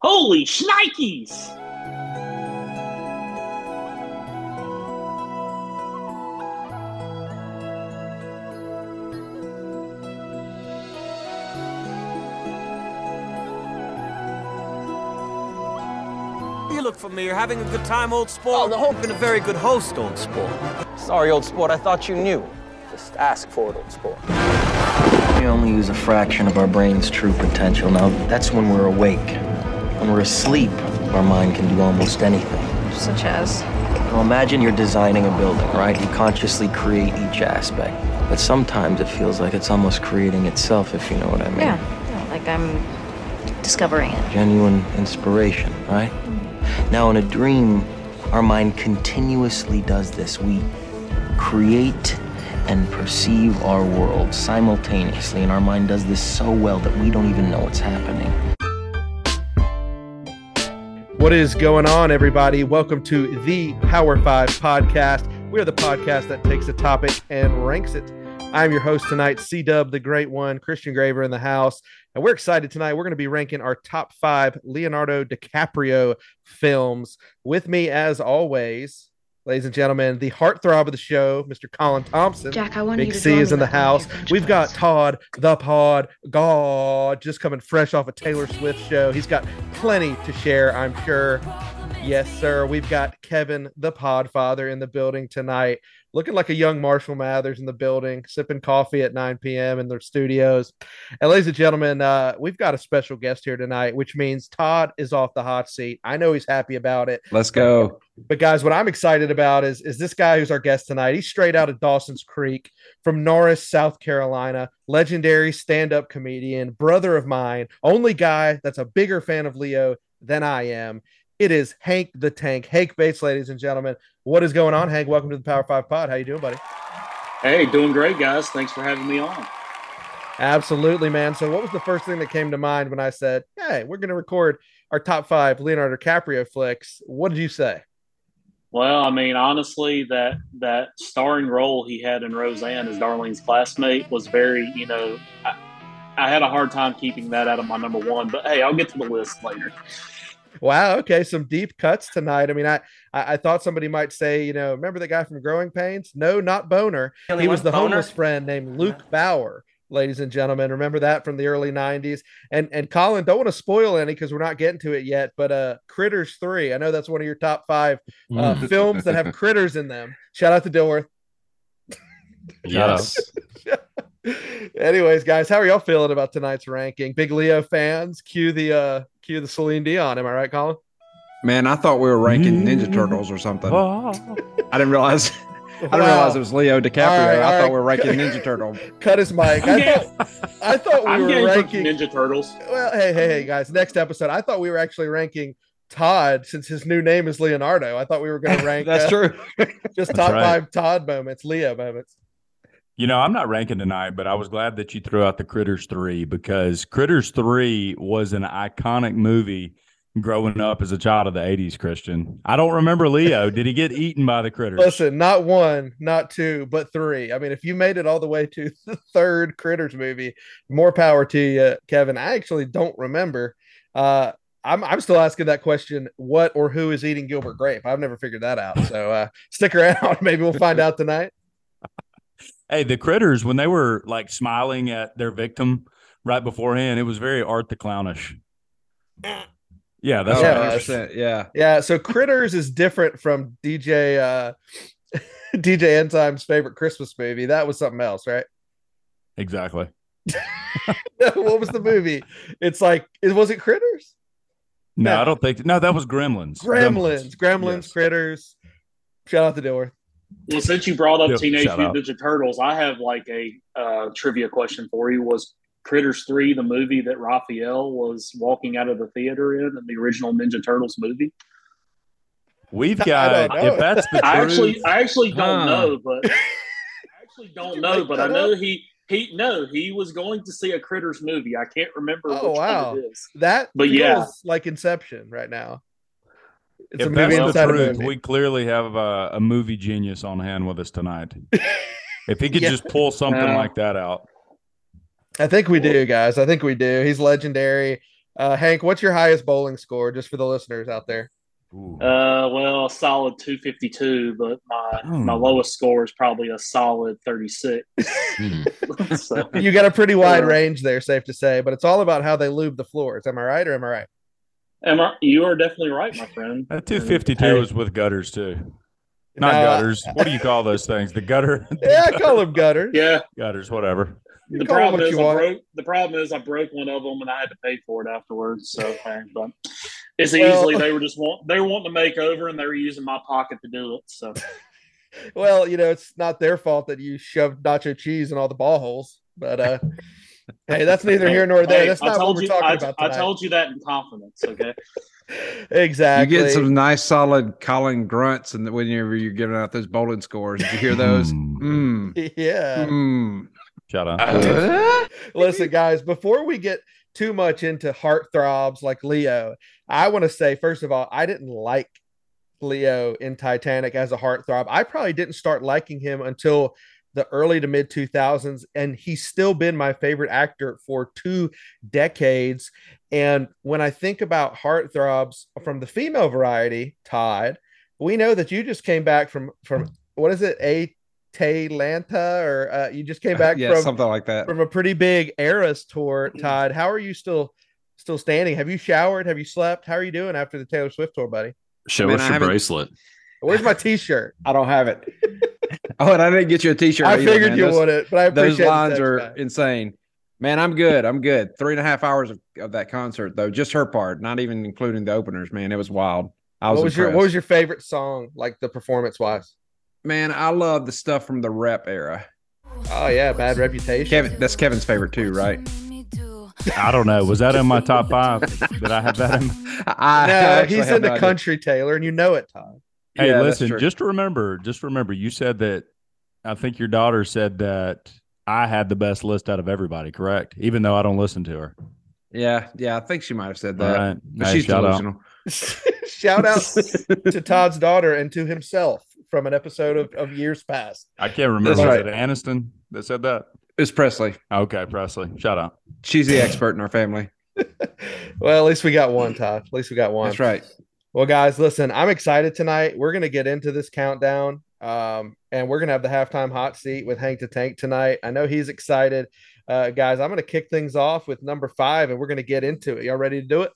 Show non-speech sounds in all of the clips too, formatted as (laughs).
Holy shnikes! You look familiar. Having a good time, old sport? Oh, the whole- Been a very good host, old sport. Sorry, old sport, I thought you knew. Just ask for it, old sport. We only use a fraction of our brain's true potential. Now, that's when we're awake. When we're asleep, our mind can do almost anything. Such as? Now, imagine you're designing a building, right? You consciously create each aspect. But sometimes it feels like it's almost creating itself, if you know what I mean. Yeah. yeah, Like I'm discovering it. Genuine inspiration, right? Mm-hmm. Now, in a dream, our mind continuously does this. We create and perceive our world simultaneously, and our mind does this so well that we don't even know what's happening. What is going on, everybody? Welcome to the Power Five podcast. We are the podcast that takes a topic and ranks it. I'm your host tonight, C Dub, the great one, Christian Graver in the house. And we're excited tonight. We're going to be ranking our top five Leonardo DiCaprio films. With me, as always, ladies and gentlemen, the heartthrob of the show, Mr. Colin Thompson. Jack, I want Big you to C is in the like one of house. We've got. Todd, the Pod God, just coming fresh off a Taylor Swift show. He's got plenty to share, I'm sure. Yes, sir. We've got Kevin, the Podfather, in the building tonight, looking like a young Marshall Mathers in the building, sipping coffee at 9 p.m. in their studios. And, ladies and gentlemen, uh, we've got a special guest here tonight, which means Todd is off the hot seat. I know he's happy about it. Let's go. But guys, what I'm excited about is is this guy who's our guest tonight. He's straight out of Dawson's Creek from Norris, South Carolina. Legendary stand-up comedian, brother of mine, only guy that's a bigger fan of Leo than I am. It is Hank the Tank. Hank Bates, ladies and gentlemen. What is going on, Hank? Welcome to the Power Five Pod. How you doing, buddy? Hey, doing great, guys. Thanks for having me on. Absolutely, man. So, what was the first thing that came to mind when I said, "Hey, we're going to record our top five Leonardo DiCaprio flicks"? What did you say? Well, I mean, honestly, that that starring role he had in Roseanne as Darlene's classmate was very, you know, I, I had a hard time keeping that out of my number one. But hey, I'll get to the list later. Wow. Okay. Some deep cuts tonight. I mean, I, I I thought somebody might say, you know, remember the guy from Growing Pains? No, not Boner. Really He was was the Boner? homeless friend named Luke Brower, ladies and gentlemen. Remember that from the early '90s. And and Colin, don't want to spoil any because we're not getting to it yet. But uh, Critters Three. I know that's one of your top five uh, films that have critters in them. Shout out to Dilworth. Yes. (laughs) Anyways, guys, how are y'all feeling about tonight's ranking? Big Leo fans, cue the uh cue the Celine Dion. Am I right, Colin? Man, I thought we were ranking Ninja Turtles or something. I didn't realize. (laughs) I didn't realize it was Leo DiCaprio. All right, I thought right. we were ranking Ninja Turtle. (laughs) cut his mic. I thought I thought we I'm were ranking. Ninja Turtles. Well, hey, hey, hey, guys! Next episode, I thought we were actually ranking Todd since his new name is Leonardo. I thought we were going (laughs) to rank. That's uh, true. Just That's top right. five Todd moments, Leo moments. You know, I'm not ranking tonight, but I was glad that you threw out the Critters 3 because Critters 3 was an iconic movie growing up as a child of the 80s, Christian. I don't remember Leo. (laughs) Did he get eaten by the critters? Listen, not one, not two, but three. I mean, if you made it all the way to (laughs) the third Critters movie, more power to you, Kevin. I actually don't remember. Uh, I'm I'm still asking that question: What or who is eating Gilbert Grape? I've never figured that out. So uh, stick around. (laughs) Maybe we'll find out tonight. Hey, the critters, when they were like smiling at their victim right beforehand, it was very Art the Clownish. Yeah, that's Yeah. right. 100%, yeah. Yeah. So Critters is different from DJ uh, (laughs) DJ Enzyme's favorite Christmas movie. That was something else, right? Exactly. (laughs) (laughs) what was the movie? It's like it was it Critters? No, No. I don't think. No, that was Gremlins. Gremlins, Gremlins, Yes. Critters. Shout out to Dilworth. Well, since you brought up Yep, Teenage. Mutant Ninja Turtles, I have like a uh, trivia question for you. Was Critters Three the movie that Raphael was walking out of the theater in, in the original Ninja Turtles movie? We've I got, don't know. if that's the (laughs) I truth, actually, I actually don't Huh. know, but (laughs) I actually don't know, but I know up? he he no he was going to see a Critters movie. I can't remember Oh, which wow. one it is. That But feels yeah. like Inception right now. It's if a that's movie the inside a truth, movie. we clearly have a, a movie genius on hand with us tonight. (laughs) if he could Yeah. just pull something Yeah. like that out. I think we do, guys. I think we do. He's legendary. Uh, Hank, what's your highest bowling score, just for the listeners out there? Ooh. Uh, well, a solid 252, but my Hmm. my lowest score is probably a solid 36. Hmm. (laughs) so, You got a pretty wide Uh, range there, safe to say, but it's all about how they lube the floors. Am I right or am I right? Am I, you are definitely right, my friend. That 252 Hey. was with gutters too. Not No, gutters. What do you call those things? The gutter? (laughs) Yeah, I call them gutters. Yeah, gutters, whatever. You the problem what is I want. broke. The problem is I broke one of them and I had to pay for it afterwards. So, (laughs) hey, but it's Well- easily they were just want they were wanting to make over and they were using my pocket to do it. So, (laughs) Well, you know, it's not their fault that you shoved nacho cheese in all the ball holes, but uh, hey, that's neither here nor there. Hey, That's I not what told we're you. talking I, about I told you that in confidence. Okay. (laughs) exactly. You get some nice solid Colin grunts, and whenever you're giving out those bowling scores, did you hear those? Mm. Mm. (laughs) yeah. Mm. Shut up. (laughs) Listen, guys, before we get too much into heartthrobs like Leo, I want to say, first of all, I didn't like Leo in Titanic as a heartthrob. I probably didn't start liking him until the early to mid 2000s, and he's still been my favorite actor for two decades. And when I think about heartthrobs from the female variety, Todd, we know that you just came back from from what is it, a Atlanta, or uh, you just came (laughs) back yeah, from something like that. from a pretty big Eras tour, Todd. How are you still still standing? Have you showered? Have you slept? How are you doing after the Taylor Swift tour, buddy? Show Man, us I your bracelet. Where's my t-shirt? I don't have it. (laughs) oh, and I didn't get you a T-shirt. I either, figured man. you Those- wouldn't, but I Those appreciate the lines text are back. insane. Man, I'm good. I'm good. Three and a half hours of, of that concert, though, just her part, not even including the openers. Man, it was wild. I was, What was your What was your favorite song, like the performance wise? man? I love the stuff from the rep era. Oh yeah, Bad Reputation. Kevin, that's Kevin's favorite too, right? I don't know. Was that in my top five? Did I have that in? (laughs) I no, actually he's in the no idea. country, Taylor, and you know it, Todd. Hey, Yeah, listen, just remember, just remember, you said that. I think your daughter said that I had the best list out of everybody. Correct? Even though I don't listen to her. Yeah, yeah, I think she might have said that. right. But Hey, she's shout out. delusional. (laughs) Shout out (laughs) to Todd's daughter and to himself from an episode of, of years past. I can't remember. That's Was right. it Aniston that said that? It's Presley. Okay, Presley. Shout out. She's the expert in our family. (laughs) Well, at least we got one, Todd. At least we got one. That's right. Well, guys, listen, I'm excited tonight. We're going to get into this countdown. Um, and we're going to have the halftime hot seat with Hank to Tank tonight. I know he's excited. Uh, guys, I'm going to kick things off with number five and we're going to get into it. Y'all ready to do it?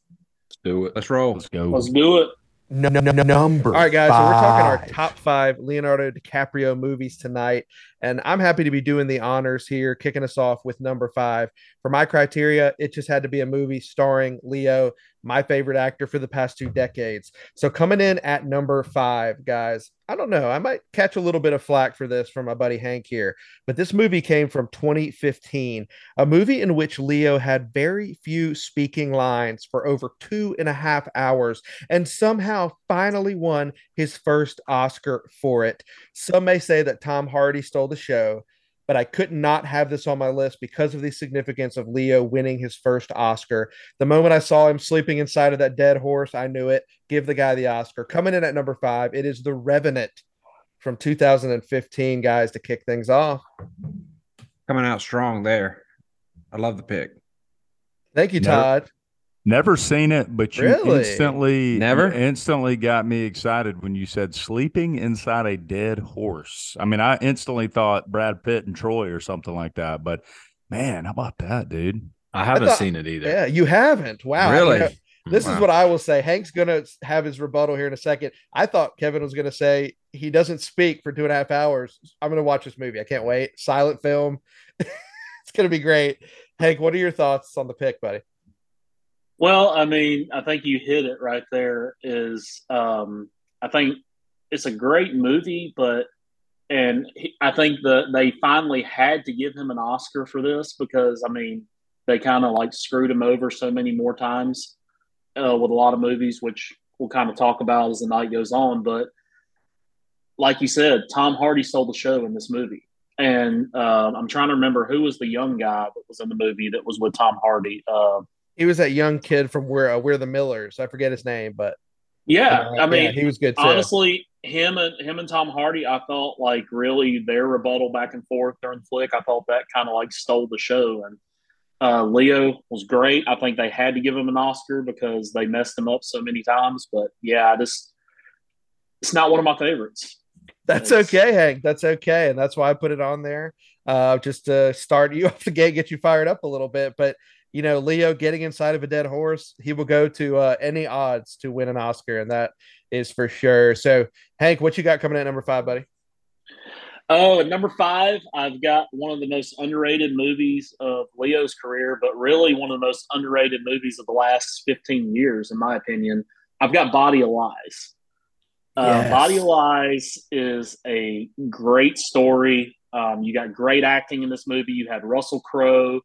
Let's do it. Let's roll. Let's go. Let's do it. No, no, no, number. All right, guys. So we're talking our top five Leonardo DiCaprio movies tonight. And I'm happy to be doing the honors here, kicking us off with number five. For my criteria, it just had to be a movie starring Leo, my favorite actor for the past two decades. So coming in at number five, guys, I don't know. I might catch a little bit of flack for this from my buddy Hank here, but this movie came from 2015, a movie in which Leo had very few speaking lines for over two and a half hours and somehow finally won his first Oscar for it. Some may say that Tom Hardy stole the show, but I could not have this on my list because of the significance of Leo winning his first Oscar. The moment I saw him sleeping inside of that dead horse, I knew it. Give the guy the Oscar. Coming in at number five, it is The Revenant from 2015, guys, to kick things off. Coming out strong there. I love the pick. Thank you, Never- Todd. Never seen it, but you Really? instantly Never? you instantly got me excited when you said sleeping inside a dead horse. I mean, I instantly thought Brad Pitt and Troy or something like that. But man, how about that, dude? I haven't thought- seen it either. Yeah, you haven't. Wow. Really? You know, hmm, This is what I will say. Hank's gonna have his rebuttal here in a second. I thought Kevin was gonna say he doesn't speak for two and a half hours. I'm gonna watch this movie. I can't wait. Silent film. (laughs) it's gonna be great. Hank, what are your thoughts on the pick, buddy? Well, I mean, I think you hit it right there. Is um, I think it's a great movie, but and he, I think that they finally had to give him an Oscar for this because I mean they kind of like screwed him over so many more times uh, with a lot of movies, which we'll kind of talk about as the night goes on. But like you said, Tom Hardy stole the show in this movie. And uh, I'm trying to remember who was the young guy that was in the movie that was with Tom Hardy. Uh, He was that young kid from where uh, we're the Millers. I forget his name, but yeah, uh, I mean, yeah, he was good too. honestly, him and him and Tom Hardy, I felt like really their rebuttal back and forth during the flick. I thought that kind of like stole the show, and Uh, Leo was great. I think they had to give him an Oscar because they messed him up so many times. But yeah, this it's not one of my favorites. That's It's- okay, Hank. That's okay, and that's why I put it on there, uh, just to start you (laughs) off the gate, get you fired up a little bit. But you know, Leo getting inside of a dead horse, he will go to uh, any odds to win an Oscar, and that is for sure. So, Hank, what you got coming at number five, buddy? Oh, at number five, I've got one of the most underrated movies of Leo's career, but really one of the most underrated movies of the last 15 years, in my opinion. I've got Body of Lies. Uh, Body of Lies is a great story. Um, you got great acting in this movie. You had Russell Crowe.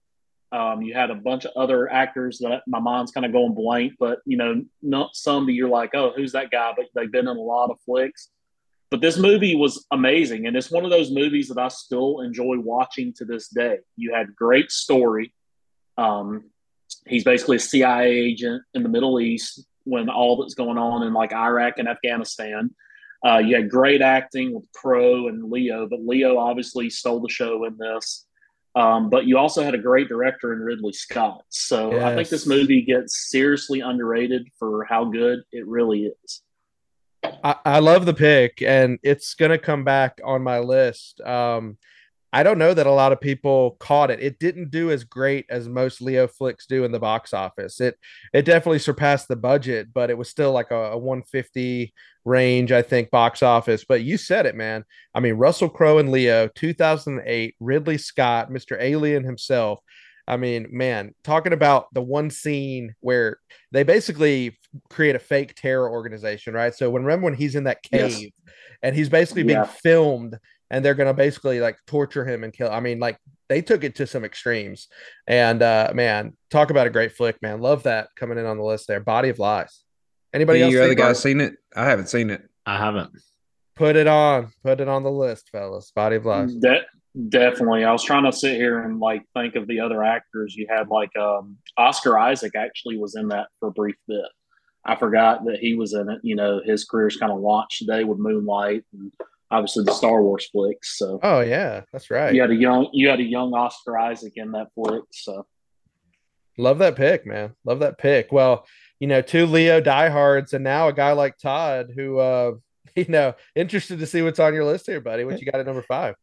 Um, you had a bunch of other actors that my mind's kind of going blank, but you know, not some that you're like, oh, who's that guy? But they've been in a lot of flicks. But this movie was amazing, and it's one of those movies that I still enjoy watching to this day. You had great story. Um, he's basically a CIA agent in the Middle East when all that's going on in like Iraq and Afghanistan. Uh, you had great acting with Crowe and Leo, but Leo obviously stole the show in this. Um, but you also had a great director in Ridley Scott. So I think this movie gets seriously underrated for how good it really is. I, I love the pick, and it's gonna come back on my list. Um, I don't know that a lot of people caught it. It didn't do as great as most Leo flicks do in the box office. It it definitely surpassed the budget, but it was still like a, a 150 range, I think, box office. But you said it, man. I mean, Russell Crowe and Leo, 2008, Ridley Scott, Mr. Alien himself. I mean, man, talking about the one scene where they basically create a fake terror organization, right? So when remember when he's in that Yes. cave and he's basically being Yeah. filmed and they're gonna basically like torture him and kill. I mean, like they took it to some extremes. And uh man, talk about a great flick, man. Love that coming in on the list there. Body of Lies. Anybody else? you other think guys seen it? I haven't seen it. I haven't. Put it on. Put it on the list, fellas. Body of Lies. De- definitely. I was trying to sit here and like think of the other actors. You had like um, Oscar Isaac actually was in that for a brief bit. I forgot that he was in it. You know, his career's kind of launched today with Moonlight and obviously the Star Wars flicks. So Oh yeah, that's right. you had a young you had a young Oscar Isaac in that flick. So Love that pick, man. Love that pick. Well, you know, two Leo diehards, and now a guy like Todd, who, uh, (laughs) you know, interested to see what's on your list here, buddy. What you got at number five?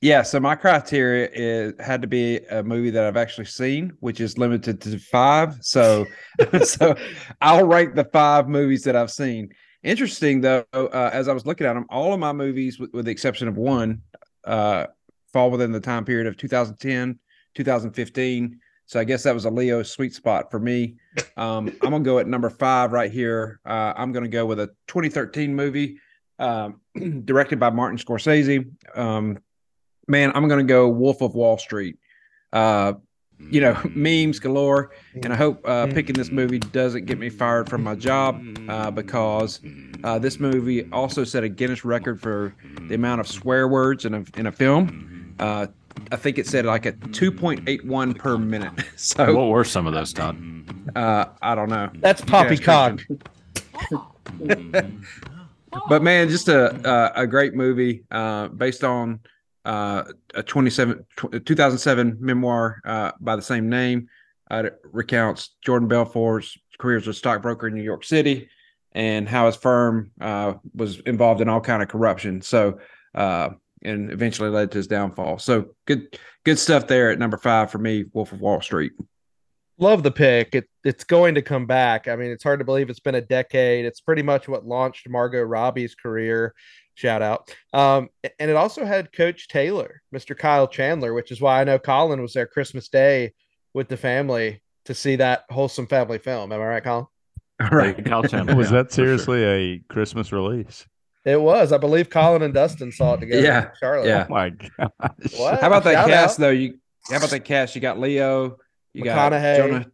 Yeah, so my criteria is had to be a movie that I've actually seen, which is limited to five. So, (laughs) so I'll rank the five movies that I've seen. Interesting though, uh, as I was looking at them, all of my movies, with, with the exception of one, uh, fall within the time period of 2010, 2015. So I guess that was a Leo sweet spot for me. Um, (laughs) I'm gonna go at number five right here. Uh, I'm gonna go with a 2013 movie, um, (clears throat) directed by Martin Scorsese. Um, man, I'm going to go Wolf of Wall Street. Uh, you know, memes galore. And I hope uh, picking this movie doesn't get me fired from my job uh, because uh, this movie also set a Guinness record for the amount of swear words in a, in a film. Uh, I think it said like a 2.81 per minute. (laughs) So What were some of those, Todd? uh, I don't know. That's You can Poppycock. (laughs) but man, just a a, a great movie uh, based on uh, a 27, 2007 memoir uh, by the same name. Uh, recounts Jordan Belfort's career as a stockbroker in New York City and how his firm uh, was involved in all kind of corruption. So, uh, and eventually led to his downfall. So good, good stuff there at number five for me. Wolf of Wall Street. Love the pick. It, it's going to come back. I mean, it's hard to believe it's been a decade. It's pretty much what launched Margot Robbie's career. Shout out. Um, and it also had Coach Taylor, Mr. Kyle Chandler, which is why I know Colin was there Christmas Day with the family to see that wholesome family film. Am I right, Colin? All right. Kyle Chandler, (laughs) Was that for sure. seriously a Christmas release? It was. I believe Colin and Dustin saw it together. Yeah, Charlotte. yeah. Oh my gosh. What? How about that Shout cast out. though? You how about that cast? You got Leo, you got Jonah,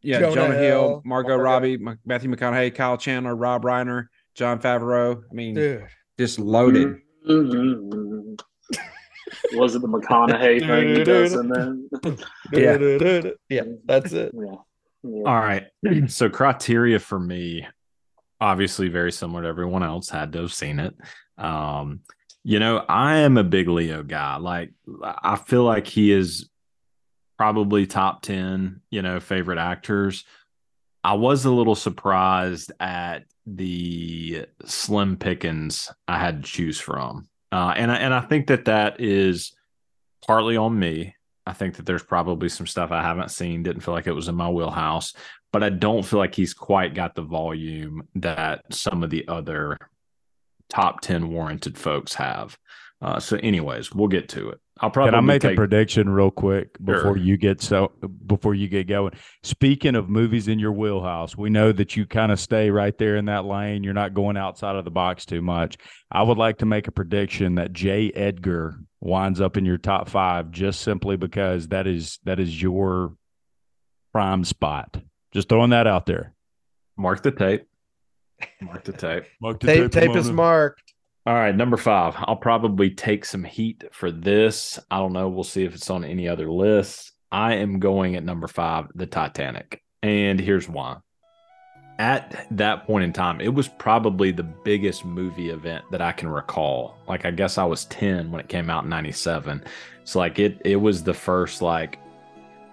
yeah, Jonah Jonah, Hill, Hill, Margot, Margot. Robbie, Matthew McConaughey, Kyle Chandler, Rob Reiner, Jon Favreau. I mean, Dude. Just loaded. Mhm. was it the McConaughey (laughs) thing he does in there? (laughs) Yeah. (laughs) Yeah, that's it. Yeah. Yeah. All right. (clears throat) So criteria for me, obviously very similar to everyone else, had to have seen it. Um, you know, I am a big Leo guy. Like I feel like he is probably top 10, you know, favorite actors. I was a little surprised at the slim pickings I had to choose from. Uh, and, I, and I think that that is partly on me. I think that there's probably some stuff I haven't seen, didn't feel like it was in my wheelhouse, but I don't feel like he's quite got the volume that some of the other top 10 warranted folks have. Uh, so, anyways, we'll get to it. I'll probably Can I make take, a prediction real quick before Sure. you get so before you get going? Speaking of movies in your wheelhouse, we know that you kind of stay right there in that lane. You're not going outside of the box too much. I would like to make a prediction that J. Edgar winds up in your top five just simply because that is that is your prime spot. Just throwing that out there. mark the tape. (laughs) Mark the tape. Mark the Tape, tape is marked. All right, number five. I'll probably take some heat for this. I don't know. We'll see if it's on any other lists. I am going at number five, the Titanic. And here's why. At that point in time, it was probably the biggest movie event that I can recall. Like I guess I was 10 when it came out in 97. So like it it was the first like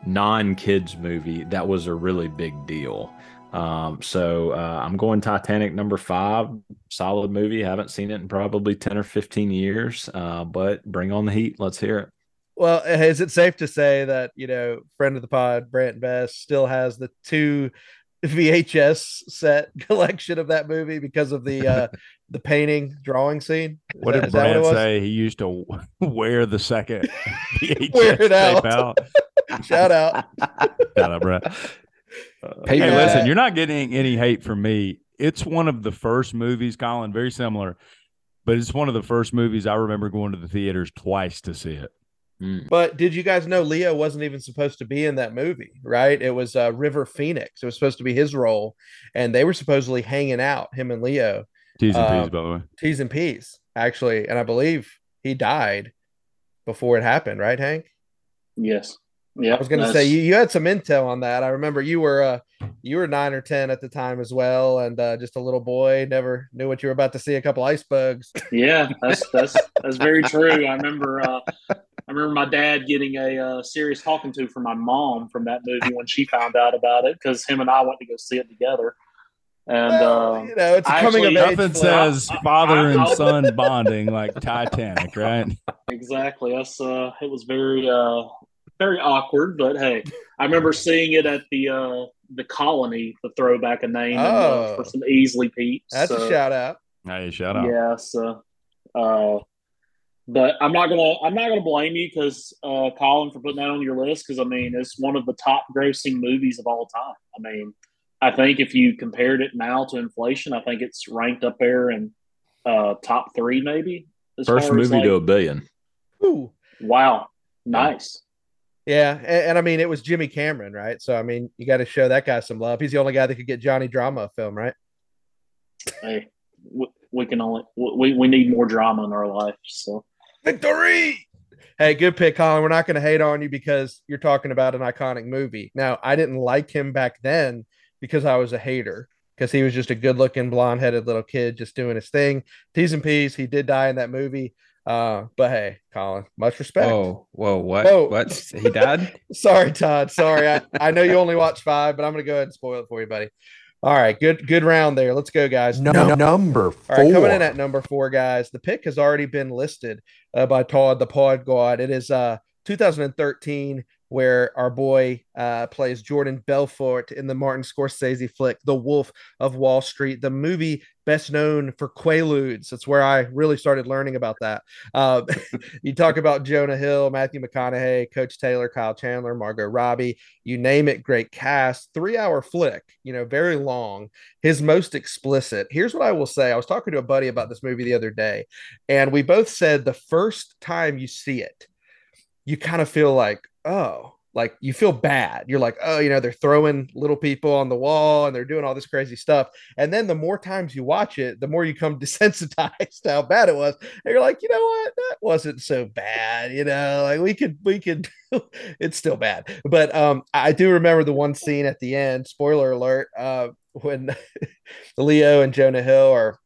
non-kids movie that was a really big deal. Um, so uh, I'm going Titanic number five. Solid movie. Haven't seen it in probably 10 or 15 years. Uh, but bring on the heat. Let's hear it. Well, is it safe to say that you know, friend of the pod, Brant Best, still has the two (laughs) VHS set (laughs) collection of that movie because of the uh the painting drawing scene? Is What that- did is that Brand it say? He used to (laughs) wear the second VHS Wear it tape out. Shout out. Shout out, Brett. Hey, Hey, Yeah. listen, you're not getting any hate from me. It's one of the first movies, Colin, very similar, but it's one of the first movies I remember going to the theaters twice to see it. Mm. But did you guys know Leo wasn't even supposed to be in that movie, right? It was uh, River Phoenix. It was supposed to be his role, and they were supposedly hanging out, him and Leo, T's and Uh, P's, by the way. T's and P's, actually. And I believe he died before it happened, right, Hank? Yes. Yeah. I was going to say you, you had some intel on that. I remember you were uh, you were nine or ten at the time as well, and uh, just a little boy, never knew what you were about to see. A couple icebergs. Yeah, that's that's (laughs) that's very true. I remember uh, I remember my dad getting a uh, serious talking to from my mom from that movie when she found out about it because him and I went to go see it together. And Well, uh, you know, it's a I coming of actually- age. Nothing flick. says father I- and I'll- son bonding like Titanic, right? (laughs) exactly, that's uh, it was very uh, very awkward, but hey, I remember seeing it at the uh, the colony, the throwback a name and, uh, Oh. for some easily Pete. That's so- a shout out. Hey, shout out. Yeah, so uh but I'm not gonna I'm not gonna blame you because uh Colin for putting that on your list because I mean it's one of the top grossing movies of all time. I mean, I think if you compared it now to inflation, I think it's ranked up there in uh top three maybe. First movie like- to a billion. Ooh. Wow. Nice. Yeah, and, and I mean it was Jimmy Cameron, right? So I mean you got to show that guy some love. He's the only guy that could get Johnny Drama a film, right? Hey, we, we can only we, we need more drama in our life. So Victory. Hey, good pick, Colin. We're not going to hate on you because you're talking about an iconic movie. Now, I didn't like him back then because I was a hater because he was just a good-looking, blonde-headed little kid just doing his thing. T's and P's. He did die in that movie. Uh, but hey, Colin, much respect. Whoa, whoa, what? Whoa. What? He died? (laughs) Sorry, Todd. Sorry. I, I know you only watched five, but I'm going to go ahead and spoil it for you, buddy. All right, good good round there. Let's go, guys. No number All right, coming in at number four, guys. The pick has already been listed uh, by Todd, the Pod God. It is uh 2013, where our boy uh, plays Jordan Belfort in the Martin Scorsese flick, The Wolf of Wall Street, the movie best known for Quaaludes. That's where I really started learning about that. Uh, (laughs) you talk about Jonah Hill, Matthew McConaughey, Coach Taylor, Kyle Chandler, Margot Robbie, you name it, great cast. Three hour flick, you know, very long his most explicit. Here's what I will say. I was talking to a buddy about this movie the other day, and we both said the first time you see it, you kind of feel like, oh, like you feel bad. You're like, oh, you know, they're throwing little people on the wall and they're doing all this crazy stuff. And then the more times you watch it, the more you come (laughs) desensitized to how bad it was. And you're like, you know what? That wasn't so bad. You know, like we could, we could, (laughs) it's still bad. But um, I do remember the one scene at the end, spoiler alert, uh, when (laughs) Leo and Jonah Hill are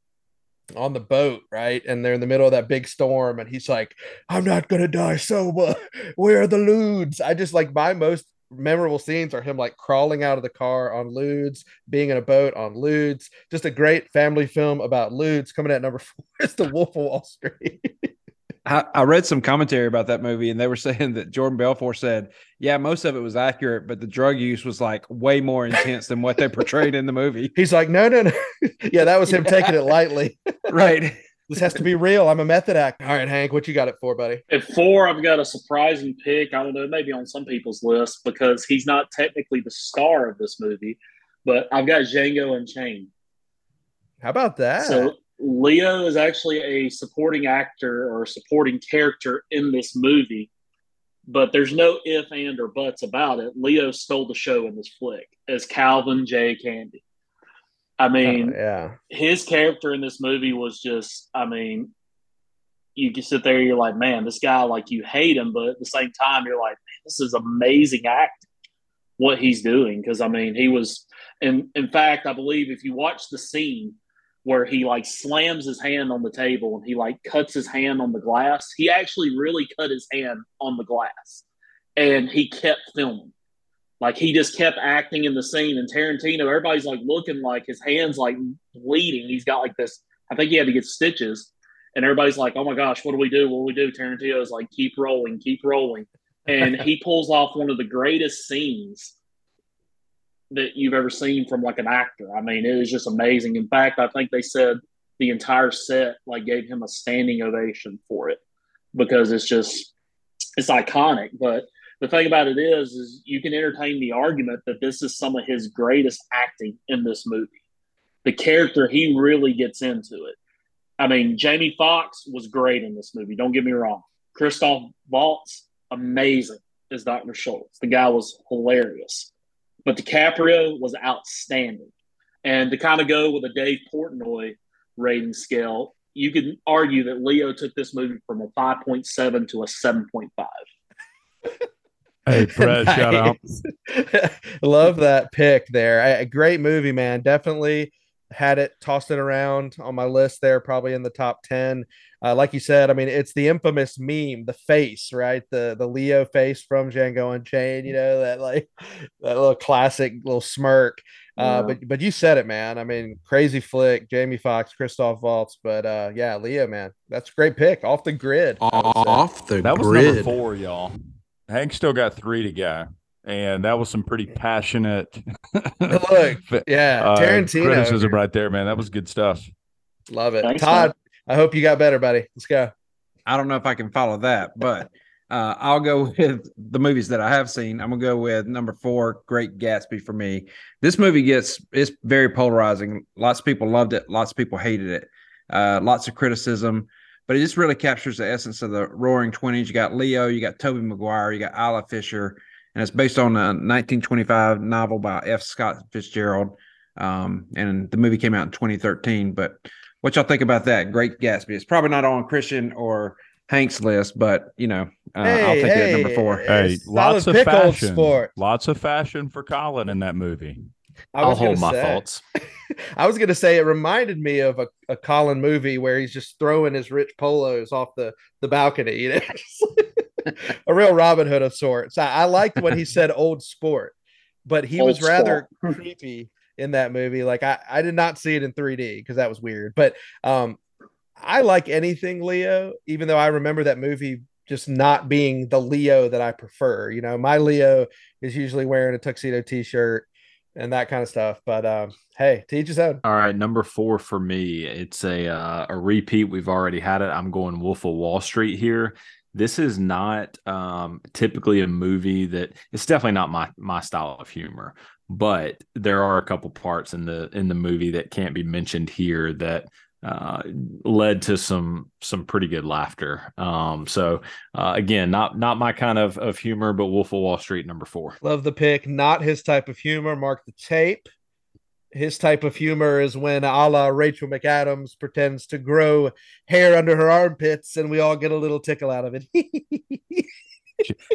on the boat, right? And they're in the middle of that big storm, and he's like, "I'm not gonna die sober. (laughs) Where are the ludes?" I just like my most memorable scenes are him like crawling out of the car on ludes, being in a boat on ludes. Just a great family film about ludes. Coming at number (laughs) four is The Wolf of Wall Street. (laughs) I, I read some commentary about that movie, and they were (laughs) saying that Jordan Belfort said, "Yeah, most of it was accurate, but the drug use was like way more intense than what they portrayed in the movie." (laughs) He's like, "No, no, no. (laughs) yeah, that was him taking it lightly. right. This has to be real. I'm a method act. All right, Hank, what you got it for, buddy? At four, I've got a surprising pick. I don't know, maybe on some people's list because he's not technically the star of this movie, but I've got Django Unchained. How about that? So Leo is actually a supporting actor or supporting character in this movie, but there's no if, and, or buts about it. Leo stole the show in this flick as Calvin J. Candie. I mean, Oh, yeah. his character in this movie was just, I mean, you can sit there, you're like, man, this guy, like, you hate him, but at the same time, you're like, this is amazing acting, what he's doing. Because, I mean, he was, and in fact, I believe if you watch the scene where he like slams his hand on the table and he like cuts his hand on the glass, he actually really cut his hand on the glass and he kept filming. Like he just kept acting in the scene, and Tarantino, everybody's like looking like his hands like bleeding. He's got like this. I think he had to get stitches, and everybody's like, "Oh my gosh, what do we do? What do we do?" Tarantino's like, "Keep rolling, keep rolling," and he (laughs) pulls off one of the greatest scenes that you've ever seen from like an actor. I mean, it was just amazing. In fact, I think they said the entire set like gave him a standing ovation for it because it's just it's iconic. But the thing about it is, is you can entertain the argument that this is some of his greatest acting in this movie. The character he really gets into it. I mean, Jamie Foxx was great in this movie. Don't get me wrong. Christoph Waltz, amazing as Dr. Schultz. The guy was hilarious. But DiCaprio was outstanding. And to kind of go with a Dave Portnoy rating scale, you can argue that Leo took this movie from a 5.7 to a 7.5. (laughs) Hey, Fred, shout out. (laughs) Love that pick there. A a great movie, man. Definitely had it, tossed it around on my list there, probably in the top 10. Uh, like you said, I mean, it's the infamous meme, the face, right? The the Leo face from Django Unchained, you know, that like (laughs) that little classic little smirk. Uh, Yeah. but but you said it, man. I mean, crazy flick, Jamie Foxx, Christoph Waltz, but uh, yeah, Leo, man, that's a great pick off the grid. I would say. Off the That was number four, y'all. Hank still got three to go. And that was some pretty passionate Look, (laughs) yeah, uh, Tarantino. criticism right there, man. That was good stuff. Love it. Thanks, Todd, man. I hope you got better, buddy. Let's go. I don't know if I can follow that, but uh, I'll go with the movies that I have seen. I'm gonna go with number four, Great Gatsby for me. This movie gets it's very polarizing. Lots of people loved it, lots of people hated it. Uh, lots of criticism, but it just really captures the essence of the Roaring Twenties. You got Leo, you got Tobey Maguire, you got Isla Fisher, and it's based on a 1925 novel by F. Scott Fitzgerald. Um, and the movie came out in 2013. But what y'all think about that? Great Gatsby. It's probably not on Christian or Hank's list, but you know, uh, I'll Hey, take it at number four. Hey, lots of fashion. sport. Lots of fashion for Colin in that movie. I I'll hold my say- thoughts. (laughs) I was gonna say it reminded me of a, a Colin movie where he's just throwing his rich polos off the the balcony. (laughs) You know, (laughs) a real Robin Hood of sorts. I, I liked when he (laughs) said "old sport," but he Old was rather (laughs) creepy in that movie. Like I, I did not see it in 3D because that was weird. But um, I like anything Leo, even though I remember that movie just not being the Leo that I prefer. You know, my Leo is usually wearing a tuxedo T-shirt and that kind of stuff. But um, hey, teach his own. All right, number four for me. It's a uh, a repeat. We've already had it. I'm going Wolf of Wall Street here. This is not um, typically a movie that it's definitely not my my style of humor, but there are a couple parts in the in the movie that can't be mentioned here that uh, led to some some pretty good laughter. Um, so uh, again, not not my kind of of humor, but Wolf of Wall Street number four. Love the pick. Not his type of humor. Mark the tape. His type of humor is when a la Rachel McAdams pretends to grow hair under her armpits and we all get a little tickle out of it. (laughs)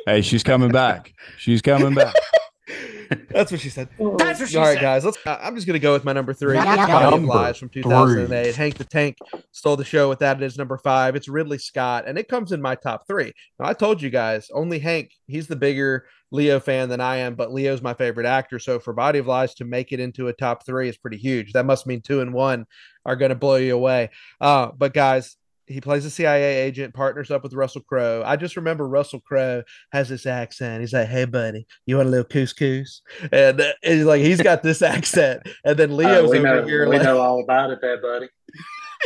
Hey, she's coming back. She's coming back. (laughs) That's what she said. That's what she All right, said. guys. Let's. uh, I'm just gonna go with my number three. Yeah, yeah, Body of Number Lies from 2008. Hank the Tank stole the show with that. It is number five. It's Ridley Scott, and it comes in my top three. Now, I told you guys, only Hank. He's the bigger Leo fan than I am, but Leo's my favorite actor. So for Body of Lies to make it into a top three is pretty huge. That must mean two and one are going to blow you away. Uh, but guys, he plays a CIA agent, partners up with Russell Crowe. I just remember Russell Crowe has this accent. He's like, "Hey, buddy, you want a little couscous?" And uh, he's like, he's got this (laughs) accent, and then Leo's Uh, we over know, here we like know all about it, there, buddy.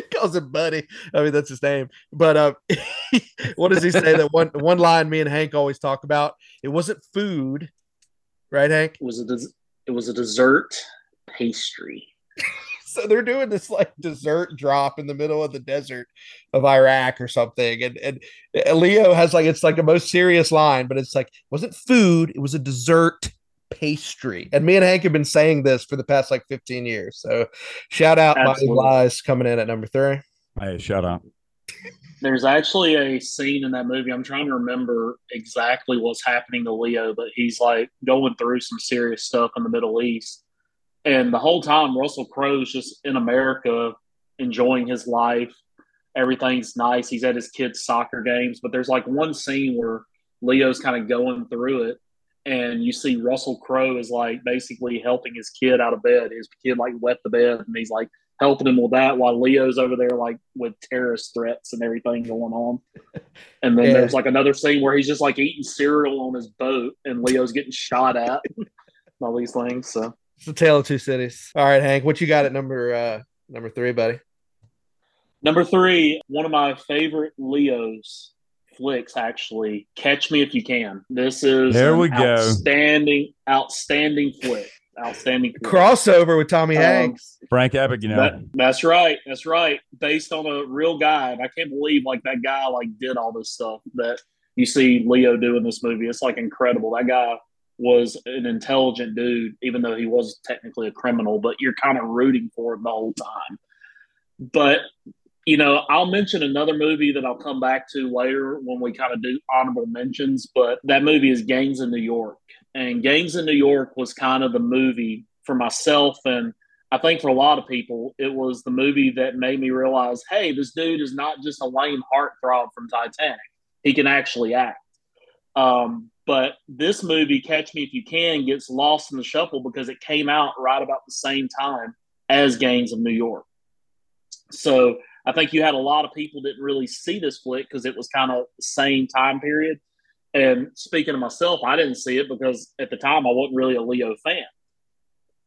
(laughs) calls him buddy. I mean, that's his name. But uh, (laughs) what does he say? That one one line me and Hank always talk about. It wasn't food, right, Hank? It was a des- it was a dessert pastry. (laughs) So they're doing this like dessert drop in the middle of the desert of Iraq or something, and and Leo has like it's like a most serious line, but it's like wasn't food, it was a dessert pastry. And me and Hank have been saying this for the past like 15 years. So shout out my Absolutely. lies coming in at number three. Hey, shout out. There's actually a scene in that movie. I'm trying to remember exactly what's happening to Leo, but he's like going through some serious stuff in the Middle East. And the whole time, Russell Crowe's just in America enjoying his life. Everything's nice. He's at his kids' soccer games. But there's like one scene where Leo's kind of going through it. And you see Russell Crowe is like basically helping his kid out of bed. His kid like wet the bed and he's like helping him with that while Leo's over there like with terrorist threats and everything going on. And then Yeah. there's like another scene where he's just like eating cereal on his boat and Leo's getting shot at. All these things. So It's the tale of two cities. All right, Hank, what you got at number uh number three, buddy? number three, one of my favorite Leo's flicks actually, Catch Me If You Can. This is There we go. outstanding, outstanding flick. Outstanding flick. Crossover with Tommy Um, Hanks. Frank Epic, you know. That, that's right. That's right. Based on a real guy. And I can't believe like that guy like did all this stuff that you see Leo do in this movie. It's like incredible. That guy was an intelligent dude, even though he was technically a criminal, but you're kind of rooting for him the whole time. But you know, I'll mention another movie that I'll come back to later when we kind of do honorable mentions, but that movie is Gangs in New York. And Gangs in New York was kind of the movie for myself and I think for a lot of people, it was the movie that made me realize, hey, this dude is not just a lame heartthrob from Titanic. He can actually act. Um, but this movie, Catch Me If You Can, gets lost in the shuffle because it came out right about the same time as Gangs of New York. So I think you had a lot of people didn't really see this flick because it was kind of the same time period. And speaking of myself, I didn't see it because at the time I wasn't really a Leo fan.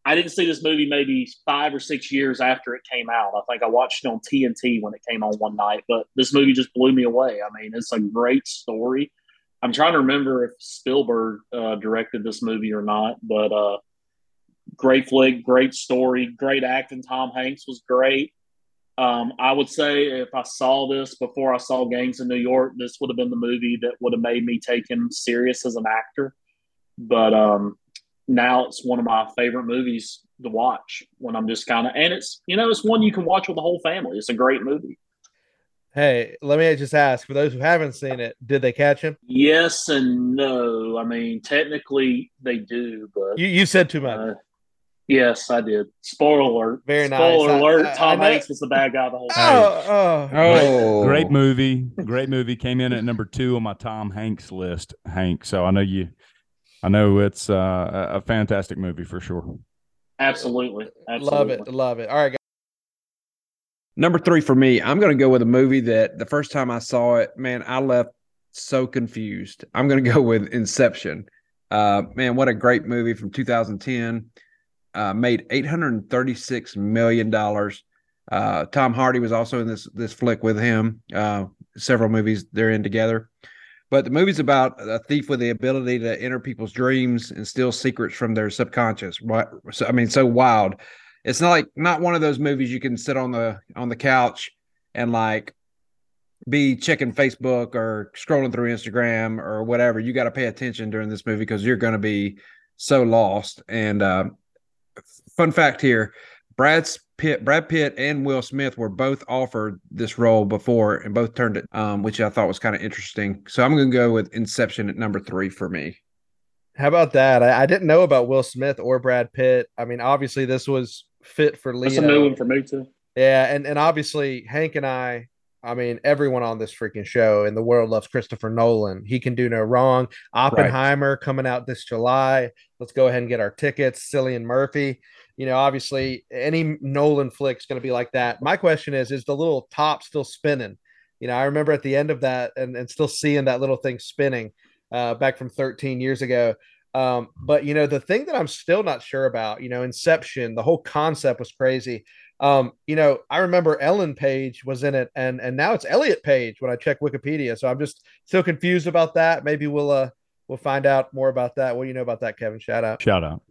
I didn't see this movie maybe five or six years after it came out. I think I watched it on TNT when it came on one night, but this movie just blew me away. I mean, it's a great story. I'm trying to remember if Spielberg uh, directed this movie or not, but uh, great flick, great story, great acting. Tom Hanks was great. Um, I would say if I saw this before I saw Gangs in New York, this would have been the movie that would have made me take him serious as an actor. But um, now it's one of my favorite movies to watch when I'm just kind of, and it's, you know, it's one you can watch with the whole family. It's a great movie. Hey, let me just ask for those who haven't seen it, did they catch him? Yes and no. I mean, technically they do, but You you said too much. uh, yes, I did. Spoiler alert. Very nice. Spoiler I- alert. I- Tom I know- Hanks was the bad guy the whole time. oh, oh, Oh, Great movie. Great movie. Came in at number two on my Tom Hanks list, Hank. So I know you, I know it's uh, a a fantastic movie for sure. Absolutely. Absolutely. love it, love it. All right, guys. Number three for me, I'm going to go with a movie that the first time I saw it, man, I left so confused. I'm going to go with Inception. Uh, man, what a great movie from 2010. Uh, made 836 million dollars. Uh, Tom Hardy was also in this this flick with him. Uh, several movies they're in together. But the movie's about a thief with the ability to enter people's dreams and steal secrets from their subconscious. So, I mean, so wild it's not like not one of those movies you can sit on the on the couch and like be checking Facebook or scrolling through Instagram or whatever. You got to pay attention during this movie because you're going to be so lost. And uh, fun fact here: Brad Pitt, Brad Pitt, and Will Smith were both offered this role before and both turned it, um, which I thought was kind of interesting. So I'm going to go with Inception at number three for me. How about that? I, I didn't know about Will Smith or Brad Pitt. I mean, obviously this was fit for Leo. That's a new one for me too. Yeah, and and obviously Hank and I, I mean, everyone on this freaking show in the world loves Christopher Nolan. He can do no wrong. Oppenheimer coming out this July. Let's go ahead and get our tickets. Cillian Murphy. You know, obviously any Nolan flick's going to be like that. My question is, is the little top still spinning? You know, I remember at the end of that and, and still seeing that little thing spinning uh, back from 13 years ago. Um, but you know, the thing that I'm still not sure about, you know, Inception, the whole concept was crazy. Um, you know, I remember Ellen Page was in it, and and now it's Elliot Page when I check Wikipedia. So I'm just still confused about that. Maybe we'll uh we'll find out more about that. What do you know about that, Kevin? Shout out. Shout out.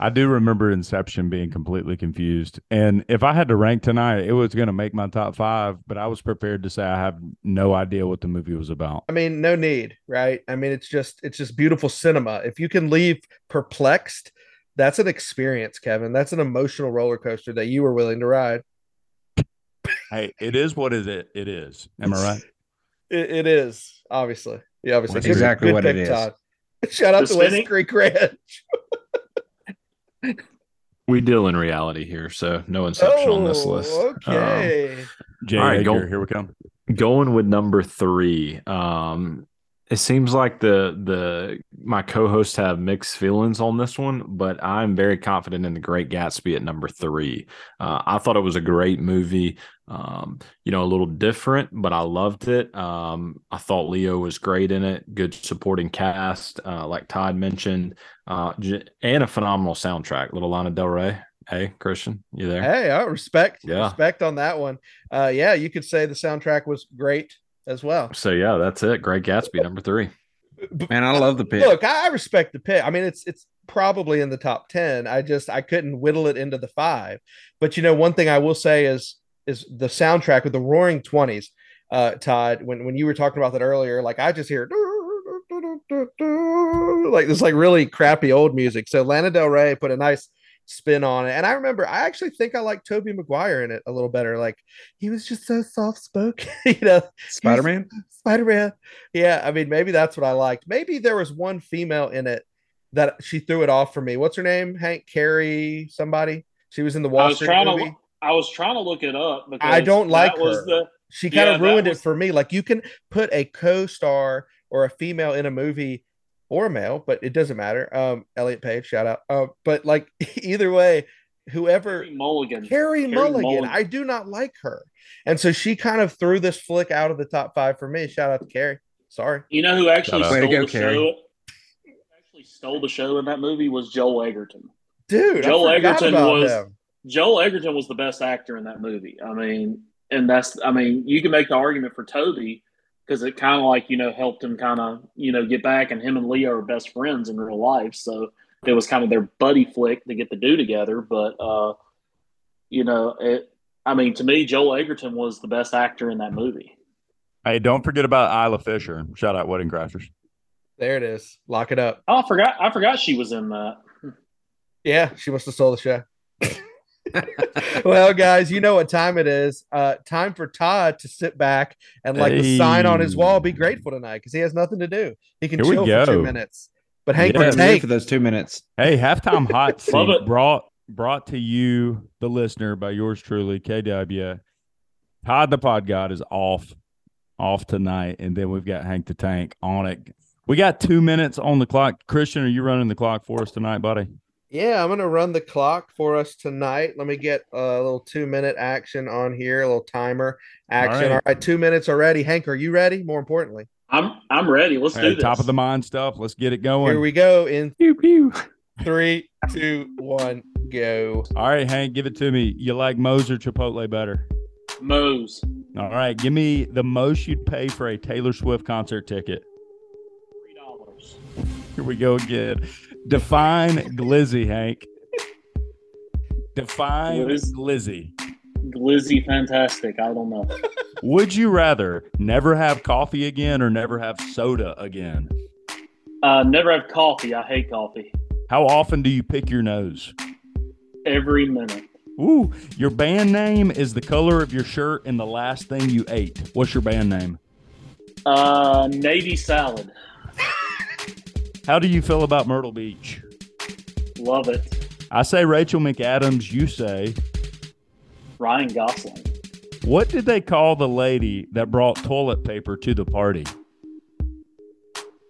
I do remember Inception being completely confused. And if I had to rank tonight, it was going to make my top five, but I was prepared to say I have no idea what the movie was about. I mean, no need, right? I mean, it's just it's just beautiful cinema. If you can leave perplexed, that's an experience, Kevin. That's an emotional roller coaster that you were willing to ride. Hey, it is what is it it is. Am I right? (laughs) It, it is obviously. Yeah, obviously. That's exactly what it is. Todd. (laughs) Shout out The to West spinning? Creek Ranch. (laughs) We deal in reality here, so no inception on this list. Oh, Um, Okay. Jay All right, Edgar, go- here we come. going with number three. Um, it seems like the the my co-hosts have mixed feelings on this one, but I'm very confident in the Great Gatsby at number three. Uh, I thought it was a great movie. Um, you know, a little different, but I loved it. Um, I thought Leo was great in it. Good supporting cast, uh, like Todd mentioned, uh, and a phenomenal soundtrack. Little Lana Del Rey. Hey, Christian, you there? Hey, I respect Yeah. respect on that one. Uh, yeah, you could say the soundtrack was great as well. So yeah, that's it. Great Gatsby, number three. Man, I love the pit. Look, I I respect the pit. I mean, it's it's probably in the top ten. I just I couldn't whittle it into the five. But you know, one thing I will say is is the soundtrack with the Roaring Twenties. Uh, Todd, when when you were talking about that earlier, like I just hear (laughs) like this like really crappy old music. So Lana Del Rey put a nice spin on it. And I remember I actually think I like Tobey Maguire in it a little better. Like he was just so soft spoken, (laughs) you know. Spider Man. Spider Man. Yeah, I mean, maybe that's what I liked. Maybe there was one female in it that she threw it off for me. What's her name? Hank Carey, somebody. She was in the I Wall was Street trying movie. to I was trying to look it up because I don't like that was her. the she kind Yeah, of ruined was- it for me. Like you can put a co-star or a female in a movie or a male, but it doesn't matter. Um, Elliot Page, shout out. Uh, but like (laughs) either way, whoever Carey Mulligan. Carrie Carey Mulligan. Mulligan. I do not like her. And so she kind of threw this flick out of the top five for me. Shout out to Carey. Sorry. You know who actually stole to go, the Carey. show? Actually stole the show in that movie was Joel Edgerton. Dude, Joel I Edgerton about was- him. Joel Edgerton was the best actor in that movie. I mean, and that's I mean, you can make the argument for Tobey because it kind of like you know helped him kind of you know get back, and him and Leo are best friends in real life, so it was kind of their buddy flick to get the do together. But uh, you know, it. I mean, to me, Joel Edgerton was the best actor in that movie. Hey, don't forget about Isla Fisher. Shout out Wedding Crashers. There it is. Lock it up. Oh, I forgot. I forgot she was in that. Yeah, she must have stole the show. (laughs) (laughs) well, guys, you know what time it is. Uh, time for Todd to sit back and like the sign on his wall, be grateful tonight because he has nothing to do. He can Here we chill for two minutes. But Hank Yeah, yeah, What did Tank, for those two minutes? Hey, halftime hot (laughs) Love seat it. brought brought to you, the listener, by yours truly, KW. Todd the Pod God is off off tonight, and then we've got Hank the Tank on it. We got two minutes on the clock. Christian, are you running the clock for us tonight, buddy? Yeah, I'm gonna run the clock for us tonight. Let me get a little two minute action on here, a little timer action. right. All right, two minutes already. Hank, are you ready? More importantly, I'm I'm ready. Let's Hey, do this. top of the mind stuff. Let's get it going. here we go in Pew, pew. three, two, one, go. All right, Hank, give it to me. You like Moe's or Chipotle better? Moe's All right, give me the most you'd pay for a Taylor Swift concert ticket. (laughs) Here we go again. Define glizzy, Hank. Define Glizz- glizzy. Glizzy, fantastic. I don't know. (laughs) Would you rather never have coffee again or never have soda again? Uh, never have coffee. I hate coffee. How often do you pick your nose? Every minute. Ooh, your band name is the color of your shirt and the last thing you ate. What's your band name? Uh, Navy salad. How do you feel about Myrtle Beach? Love it. I say Rachel McAdams. You say Ryan Gosling. what did they call the lady that brought toilet paper to the party?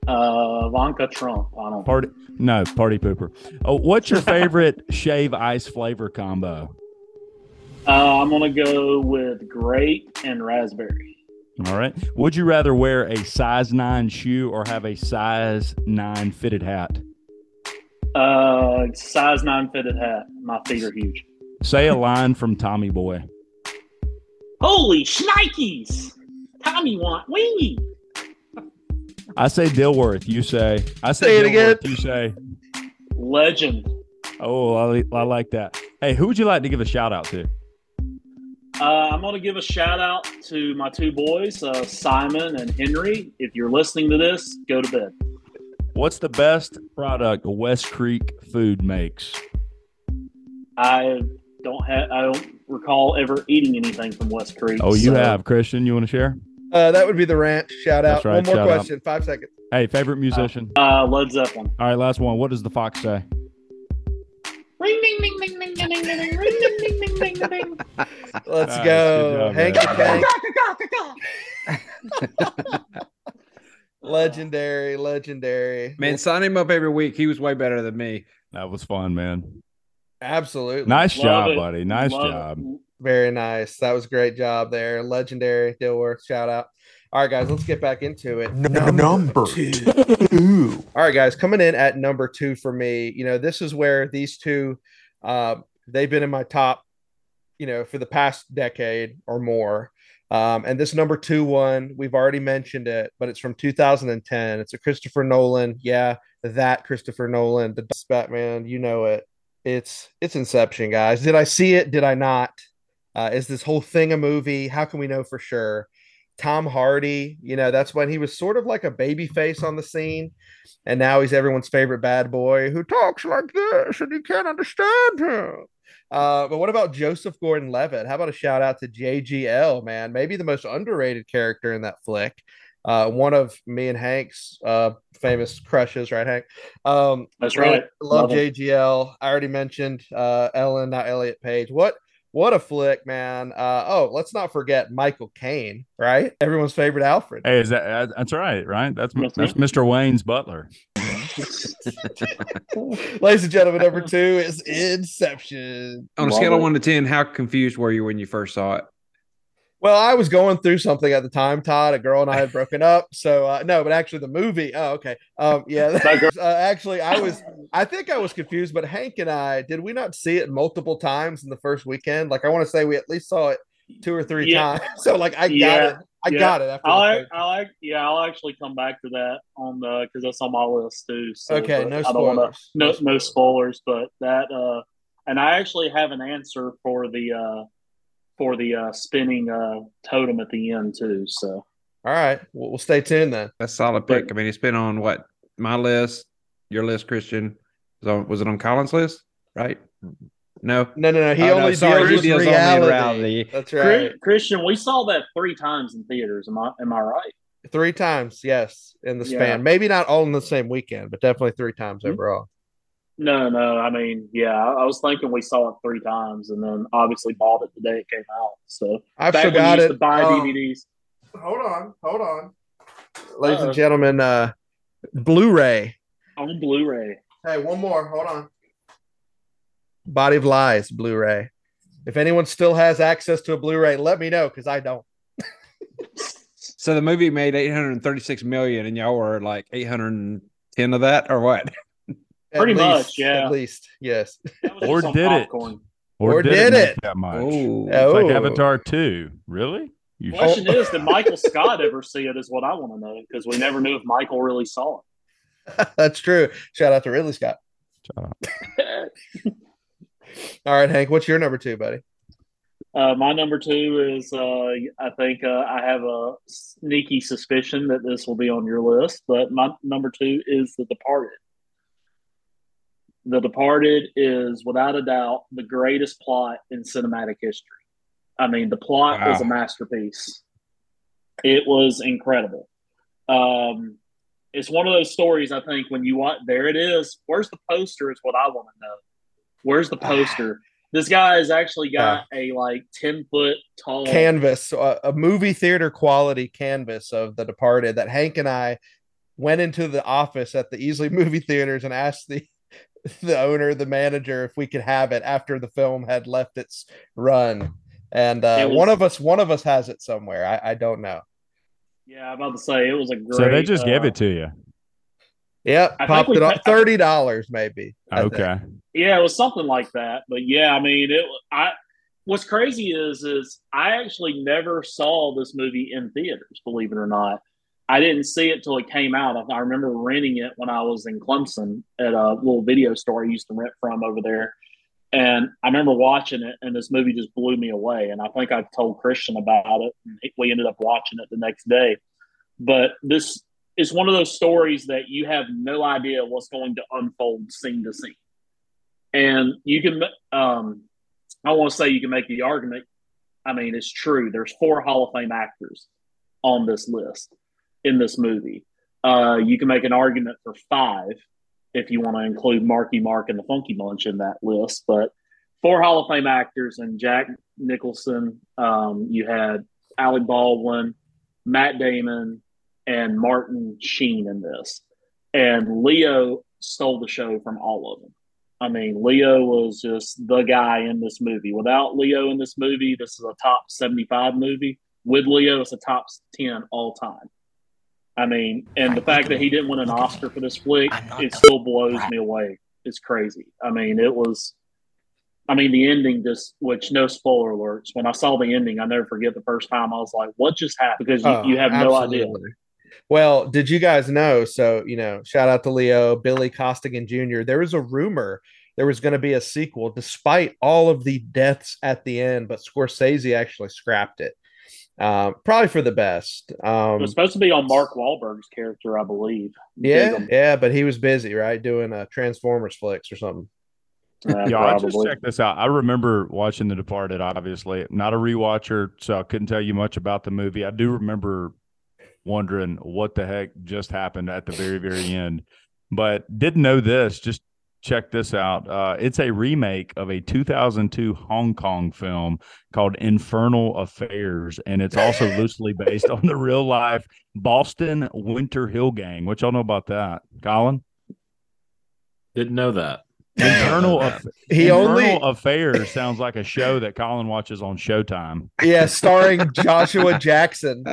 Uh, Ivanka Trump. I don't. Party? No, party pooper. Oh, what's your favorite (laughs) shave ice flavor combo? Uh, I'm gonna go with grape and raspberry. All right. Would you rather wear a size nine shoe or have a size nine fitted hat? Uh, size nine fitted hat. My feet are huge. Say a line from Tommy Boy. Holy shnikes! Tommy want wingy. I say Dilworth. You say. I say, Say it Dilworth, again. You say. Legend. Oh, I, I like that. Hey, who would you like to give a shout out to? Uh, I'm going to give a shout out to my two boys, uh, Simon and Henry. If you're listening to this, go to bed. What's the best product West Creek Food makes? I don't have, I don't recall ever eating anything from West Creek. Oh, you so- have Christian. You want to share? Uh, that would be the ranch. Shout out. Right, One more shout out. question. Five seconds. Hey, favorite musician. Uh, Led Zeppelin. All right, last one. What does the fox say? Ring, ding, ding, ding, ding, ding, ding, ding, ding, ding, ding, ding, ding, ding. Let's Nice, go. Hank the Tank. legendary, legendary. Man, sign him up every week. He was way better than me. That was fun, man. Absolutely. Nice Love job, it. buddy. Nice Love job. it. Very nice. That was a great job there. Legendary Dilworth. Shout out. All right, guys, let's get back into it. Number two. All right, guys, coming in at number two for me. You know, this is where these two, uh, they've been in my top, you know, for the past decade or more. Um, and this number two one, we've already mentioned it, but it's from 2010. It's a Christopher Nolan. Yeah, that Christopher Nolan, the Batman. You know it. It's it's Inception, guys. Did I see it? Did I not? Uh, is this whole thing a movie? How can we know for sure? Tom Hardy, you know, that's when he was sort of like a baby face on the scene. And now he's everyone's favorite bad boy who talks like this and you can't understand him. Uh, but what about Joseph Gordon Levitt? How about a shout out to JGL, man? Maybe the most underrated character in that flick. Uh, one of me and Hank's uh, famous crushes, right, Hank? Um, That's right. Love, Love. JGL. I already mentioned uh, Ellen, not Elliot Page. What what a flick, man. Uh, oh, let's not forget Michael Caine, right? Everyone's favorite Alfred. Hey, is that uh, that's right, right? That's That's that's Mr. Wayne's butler. (laughs) Ladies and gentlemen, number two is Inception. On a scale of one to ten, how confused were you when you first saw it? Well, I was going through something at the time, Todd. A girl and I had broken up. So, uh, no, but actually, the movie. Oh, okay. Um, yeah. Girl- (laughs) uh, actually, I was, I think I was confused, but Hank and I, did we not see it multiple times in the first weekend? Like, I want to say we at least saw it two or three Yeah. times. (laughs) So, like, I got it. I Yeah. got it after I, first- I like, yeah, I'll actually come back to that on the because that's on my list too. So, Okay, no I don't wanna- spoilers. no, no spoilers, but that, uh, and I actually have an answer for the, uh, for the uh, spinning uh, totem at the end too. So All right. Well, we'll stay tuned then. That's a solid pick. I mean, it's been on what my list, your list, Christian. Was, was it on Colin's list? Right? No. No, no, no. He Oh, no, only sorry, deals he with deals only reality. reality. That's Chri- right. Christian, we saw that three times in theaters. Am I am I right? Three times, yes, in the Yeah. span. Maybe not all in the same weekend, but definitely three times Mhm. overall. No, no. I mean, yeah, I, I was thinking we saw it three times, and then obviously bought it the day it came out. So I've back still when you got used it. to buy Oh, DVDs. Hold on, hold on. Ladies Uh-oh. and gentlemen, uh Blu-ray. on Blu-ray. Hey, one more. Hold on. Body of Lies Blu-ray. If anyone still has access to a Blu-ray, let me know because I don't. (laughs) So the movie made 836 million and y'all were like 810 of that or what? At Pretty much, yeah. At least, yes. Or just on did it? popcorn. Or did, did make it? that much? Oh. It's like Oh. Avatar 2. Really? You sure? Question is, did Michael Scott ever see it? Is what I want to know because we never knew if Michael really saw it. (laughs) That's true. Shout out to Ridley Scott. it. (laughs) All right, Hank, what's your number two, buddy? Uh, my number two is uh, I think uh, I have a sneaky suspicion that this will be on your list, but my number two is The Departed. The Departed is without a doubt the greatest plot in cinematic history. I mean, the plot Wow. is a masterpiece. It was incredible. Um, it's one of those stories. I think when you want, there it is. Where's the poster? Is what I want to know. Where's the poster? (sighs) this guy has actually got a like ten foot tall canvas, a, a movie theater quality canvas of The Departed that Hank and I went into the office at the Easley movie theaters and asked the the owner, the manager, if we could have it after the film had left its run. And uh, It was- one of us, one of us has it somewhere. I, I don't know. Yeah, I'm about to say it was a great. so they just gave uh, it to you. Yep, I popped it on pa- thirty dollars maybe. Okay. Yeah, it was something like that. But yeah, I mean, it. I what's crazy is is I actually never saw this movie in theaters. Believe it or not, I didn't see it till it came out. I, I remember renting it when I was in Clemson at a little video store I used to rent from over there. And I remember watching it, and this movie just blew me away. And I think I told Christian about it, and we ended up watching it the next day. But this is one of those stories that you have no idea what's going to unfold scene to scene and you can um i want to say you can make the argument i mean it's true there's four hall of fame actors on this list in this movie uh you can make an argument for five if you want to include marky mark and the funky bunch in that list but four hall of fame actors and jack nicholson um you had alec baldwin matt damon and martin sheen in this and leo stole the show from all of them I mean, Leo was just the guy in this movie. Without Leo in this movie, this is a top 75 movie. With Leo, it's a top 10 all time. I mean, and the fact that he didn't win an Oscar for this flick, it still blows me away. It's crazy. I mean, it was, I mean, the ending just, which no spoiler alerts. When I saw the ending, I never forget the first time I was like, what just happened? Because you, Oh, you have no idea. Well, did you guys know? So, you know, shout out to Leo, Billy Costigan Jr. There was a rumor there was going to be a sequel despite all of the deaths at the end, but Scorsese actually scrapped it. Um, probably for the best. It Um, was supposed to be on Mark Wahlberg's character, I believe. yeah, Dignam. yeah, but he was busy, right? Doing uh, Transformers flicks or something. Uh, Yeah, I just probably. checked this out. I remember watching The Departed, obviously. Not a rewatcher, so I couldn't tell you much about the movie. I do remember wondering what the heck just happened at the very, very end. But didn't know this. Just check this out. Uh, it's a remake of a 2002 Hong Kong film called Infernal Affairs, and it's also (laughs) loosely based on the real life Boston Winter Hill Gang. What y'all know about that, Colin? Didn't know that. Infernal, Aff- He Infernal only, Affairs sounds like a show that Colin watches on Showtime. yeah, starring Joshua Jackson.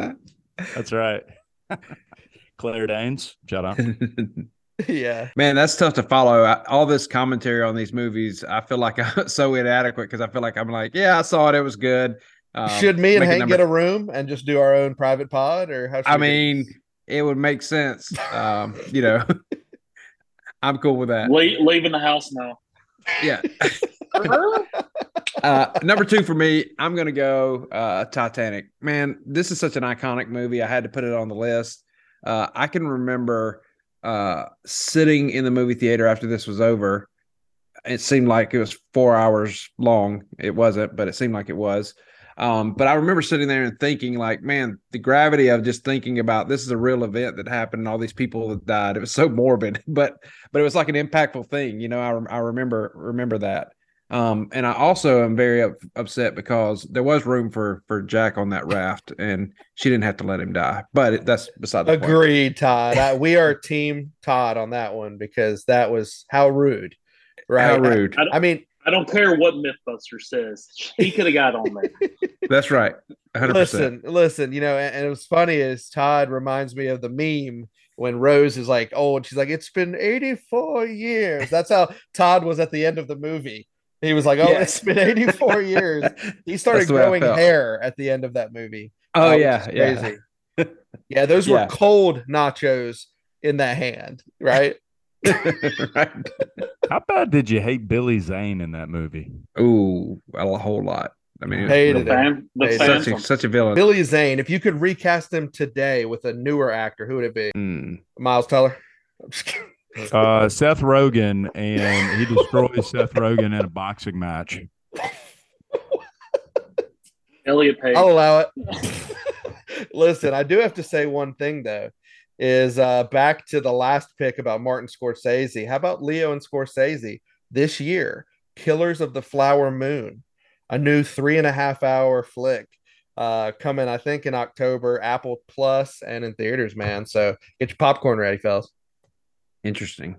That's right. (laughs) Claire Danes, shout out. (laughs) (laughs) yeah. Man, that's tough to follow. I, all this commentary on these movies, I feel like (laughs) I'm so inadequate because I feel like I'm like, yeah, I saw it. It was good. Um, Should me and Hank number- get a room and just do our own private pod, or how? Should I we do mean, it would make sense. Um, you know, (laughs) I'm cool with that. Le- leaving the house now. Yeah. uh, number two for me, I'm gonna go uh, Titanic. Man, this is such an iconic movie. I had to put it on the list. Uh, I can remember uh, sitting in the movie theater after this was over. It seemed like it was four hours long. It wasn't, but it seemed like it was. Um, but I remember sitting there and thinking, like, man, the gravity of just thinking about this is a real event that happened and all these people that died. It was so morbid, (laughs) but but it was like an impactful thing. You know, I, I remember remember that. Um, and I also am very up, upset because there was room for for Jack on that raft, and she didn't have to let him die. But it, that's beside the point. Agreed, Todd. I, we are (laughs) team Todd on that one because that was how rude, right? How rude. I, don't, I mean, I don't care what MythBuster says. He could have got on there. (laughs) That's right. 100%. listen, listen. You know, and, and it was funny is Todd reminds me of the meme when Rose is like, "Oh," and she's like, "It's been eighty-four years." That's how Todd was at the end of the movie. He was like, "Oh, Yeah. it's been eighty-four (laughs) years." He started That's the way I growing hair at the end of that movie. Oh Uh, which yeah, is yeah. crazy. yeah, those were (laughs) cold nachos in that hand, right? right. (laughs) How bad did you hate Billy Zane in that movie? Ooh, a whole lot. I mean, Hated The it. fan, the such Phantom. a, such a villain. Billy Zane. If you could recast him today with a newer actor, who would it be? Mm. Miles Teller. I'm just kidding. Uh, Seth Rogen, and he destroys Seth Rogen in a boxing match. Elliot Page. I'll allow it. (laughs) Listen, I do have to say one thing though. is uh, back to the last pick about Martin Scorsese. How about Leo and Scorsese this year? Killers of the Flower Moon, a new three and a half hour flick uh, coming, I think, in October, Apple Plus and in theaters, man. So get your popcorn ready, fellas. Interesting.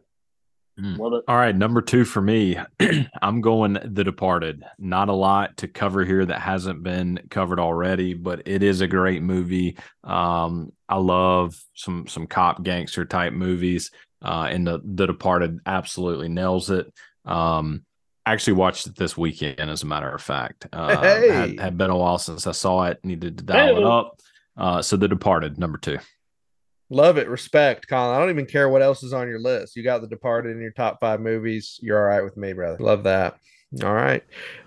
Mm. Love. All right, number two for me, (clears throat) I'm going The Departed. Not a lot to cover here that hasn't been covered already, but it is a great movie. Um, I love some some cop gangster type movies, uh, and the The Departed absolutely nails it. Um, I actually watched it this weekend, as a matter of fact. Uh, Hey. had, had been a while since I saw it. Needed to dial it up. Uh, so The Departed, number two. Love it. Respect, Colin. I don't even care what else is on your list. You got The Departed in your top five movies. You're all right with me, brother. Love that. All right.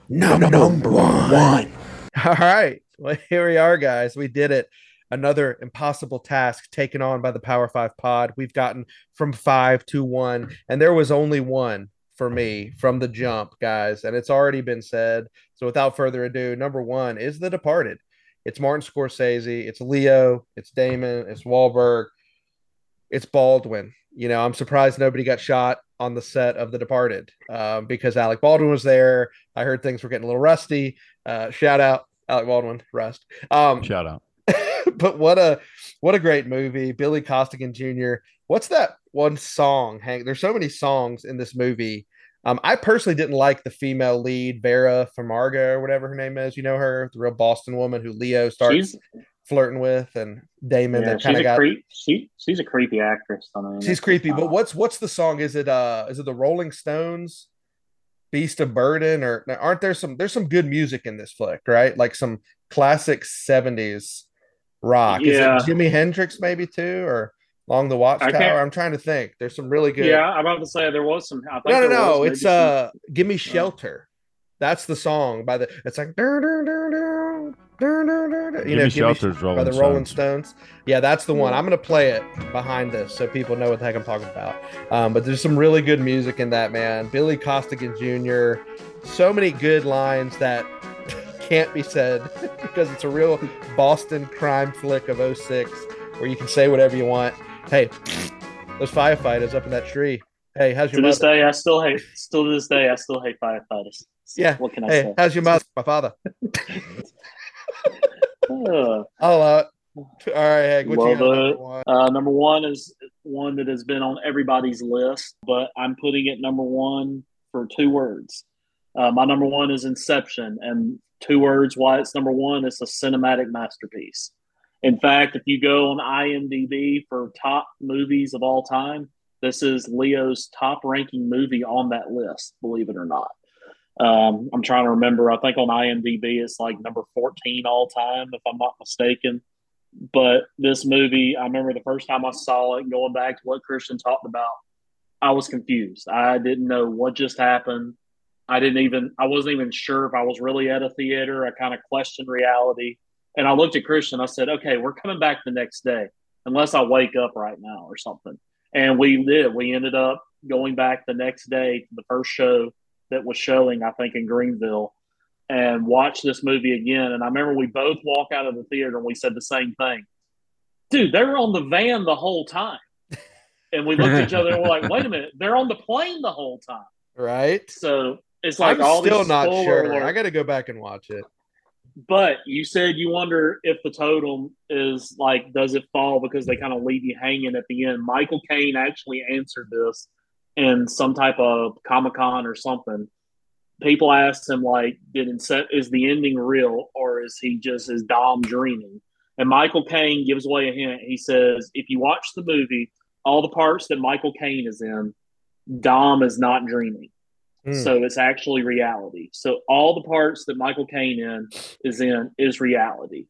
Number, number one. (laughs) All right. Well, (laughs) here we are, guys. We did it. Another impossible task taken on by the Power Five pod. We've gotten from five to one, and there was only one for me from the jump, guys. And it's already been said. So without further ado, number one is The Departed. It's Martin Scorsese. It's Leo. It's Damon. It's Wahlberg. It's Baldwin. You know, I'm surprised nobody got shot on the set of The Departed um, because Alec Baldwin was there. I heard things were getting a little rusty. Uh, shout out Alec Baldwin, rust. Um, (laughs) Shout out. but what a what a great movie. Billy Costigan Jr. What's that one song? Hank, there's so many songs in this movie. Um, I personally didn't like the female lead, Vera Farmiga or whatever her name is. You know her, the real Boston woman who Leo starts She's flirting with, and Damon yeah, that she's kind a of got. creep. She she's a creepy actress. I mean, She's creepy, but what's what's the song? Is it uh is it the Rolling Stones, Beast of Burden, or aren't there some there's some good music in this flick, right? Like some classic '70s rock. Yeah. Is it Jimi Hendrix maybe too, or Along the Watchtower? I'm trying to think. There's some really good. Yeah, I'm about to say there was some. I think No, no, no. It's some- uh, "Give Me Shelter." That's the song by the. It's like. "Dur, dur, dur, dur, dur, dur, dur, dur," Give know, Me "Give Me Shelter's by Rolling the Rolling Stones. Stones. Yeah, that's the one. I'm gonna play it behind this so people know what the heck I'm talking about. Um, but there's some really good music in that man. Billy Costigan Jr. So many good lines that (laughs) can't be said (laughs) because it's a real Boston crime flick of 06 where you can say whatever you want. Hey, (sniffs) those firefighters up in that tree. Hey, how's your To your this day, I still hate. Still to this day, I still hate firefighters. So Yeah. What can I Hey, say? how's your mother? My father. (laughs) Uh, allow it. All right, Hank. What you got? number one? Uh, number one is one that has been on everybody's list, but I'm putting it number one for two words. Uh, my number one is Inception, and two words why it's number one. It's a cinematic masterpiece. In fact, if you go on IMDb for top movies of all time, this is Leo's top ranking movie on that list, believe it or not. Um, I'm trying to remember. I think on IMDb it's like number 14 all time, if I'm not mistaken. But this movie, I remember the first time I saw it, going back to what Christian talked about, I was confused. I didn't know what just happened. I didn't even, I wasn't even sure if I was really at a theater. I kind of questioned reality. And I looked at Christian. I said, okay, we're coming back the next day, unless I wake up right now or something. And we did. We ended up going back the next day to the first show that was showing, I think, in Greenville and watch this movie again. And I remember we both walk out of the theater and we said the same thing. Dude, they were on the van the whole time. And we looked at each other and we're like, wait a minute, they're on the plane the whole time. Right? So it's like I'm all still not sure. alerts. I got to go back and watch it. But you said you wonder if the totem is like, does it fall because they kind of leave you hanging at the end? Michael Caine actually answered this in some type of Comic Con or something. People asked him like, "Did Ince- is the ending real or is he just is Dom dreaming?" And Michael Caine gives away a hint. He says, "If you watch the movie, all the parts that Michael Caine is in, Dom is not dreaming." Hmm. So it's actually reality. So all the parts that Michael Caine in is in is reality.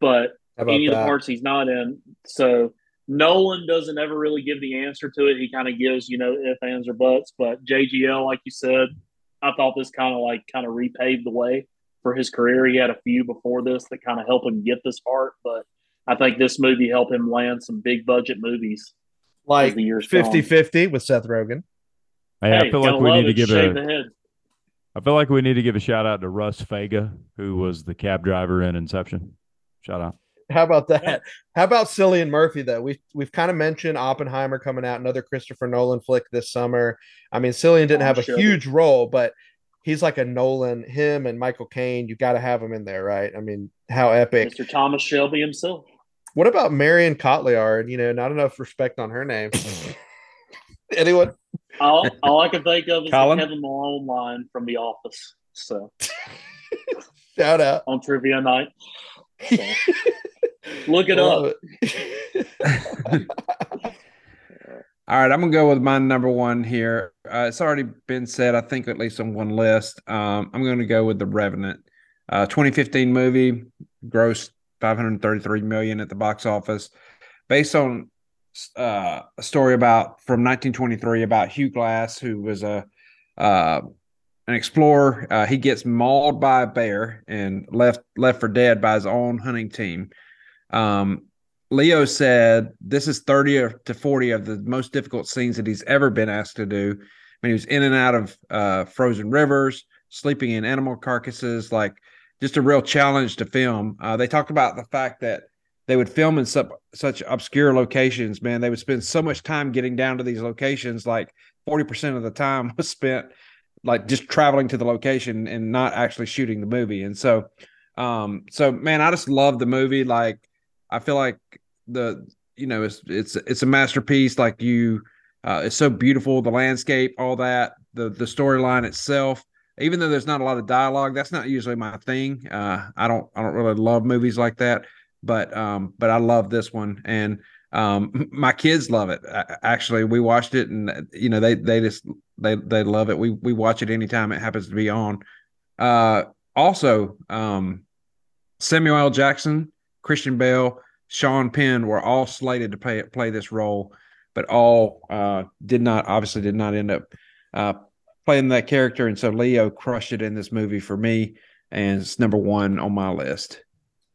But any of the parts he's not in, so Nolan doesn't ever really give the answer to it. He kind of gives, you know, if, ands, or buts. But JGL, like you said, I thought this kind of like kind of repaved the way for his career. He had a few before this that kind of helped him get this part, but I think this movie helped him land some big budget movies. like the years 50 50 with Seth Rogen. Hey, I feel like we love need to give Shave a the head. I feel like we need to give a shout out to Russ Faga, who was the cab driver in Inception. Shout out. How about that? How about Cillian Murphy though? We've we've kind of mentioned Oppenheimer coming out, another Christopher Nolan flick this summer. I mean, Cillian didn't Oh, have a huge role, but he's like a Nolan. Him and Michael Caine, you got to have him in there, right? I mean, how epic! Mr. Thomas Shelby himself. What about Marion Cotillard? You know, not enough respect on her name. (laughs) Anyone? All, all I can think of is Colin? the Kevin Malone line from The Office. So (laughs) Shout out. on trivia night. So, (laughs) look it up. it. (laughs) All right, I'm gonna go with my number one here. Uh, it's already been said, I think, at least on one list. Um, I'm going to go with The Revenant, uh, 2015 movie, grossed 533 million at the box office, based on uh, a story about from 1923 about Hugh Glass, who was a uh, an explorer. Uh, he gets mauled by a bear and left left for dead by his own hunting team. Um, Leo said this is 30 to 40 of the most difficult scenes that he's ever been asked to do. I mean, he was in and out of uh, frozen rivers, sleeping in animal carcasses, like just a real challenge to film. Uh, they talked about the fact that they would film in such such obscure locations. Man, they would spend so much time getting down to these locations. Like 40% of the time (laughs) was spent like just traveling to the location and not actually shooting the movie. And so, um, so man, I just love the movie. Like, I feel like the you know it's it's it's a masterpiece. Like you, uh, it's so beautiful. The landscape, all that, the the storyline itself. Even though there's not a lot of dialogue, that's not usually my thing. Uh, I don't I don't really love movies like that, but um, but I love this one, and um, my kids love it. A- Actually, we watched it, and you know they they just they they love it. We we watch it anytime it happens to be on. Uh, also, um, Samuel. Jackson, Christian Bale, Sean Penn were all slated to play play this role, but all uh, did not obviously did not end up uh, playing that character, and so Leo crushed it in this movie for me, and it's number one on my list.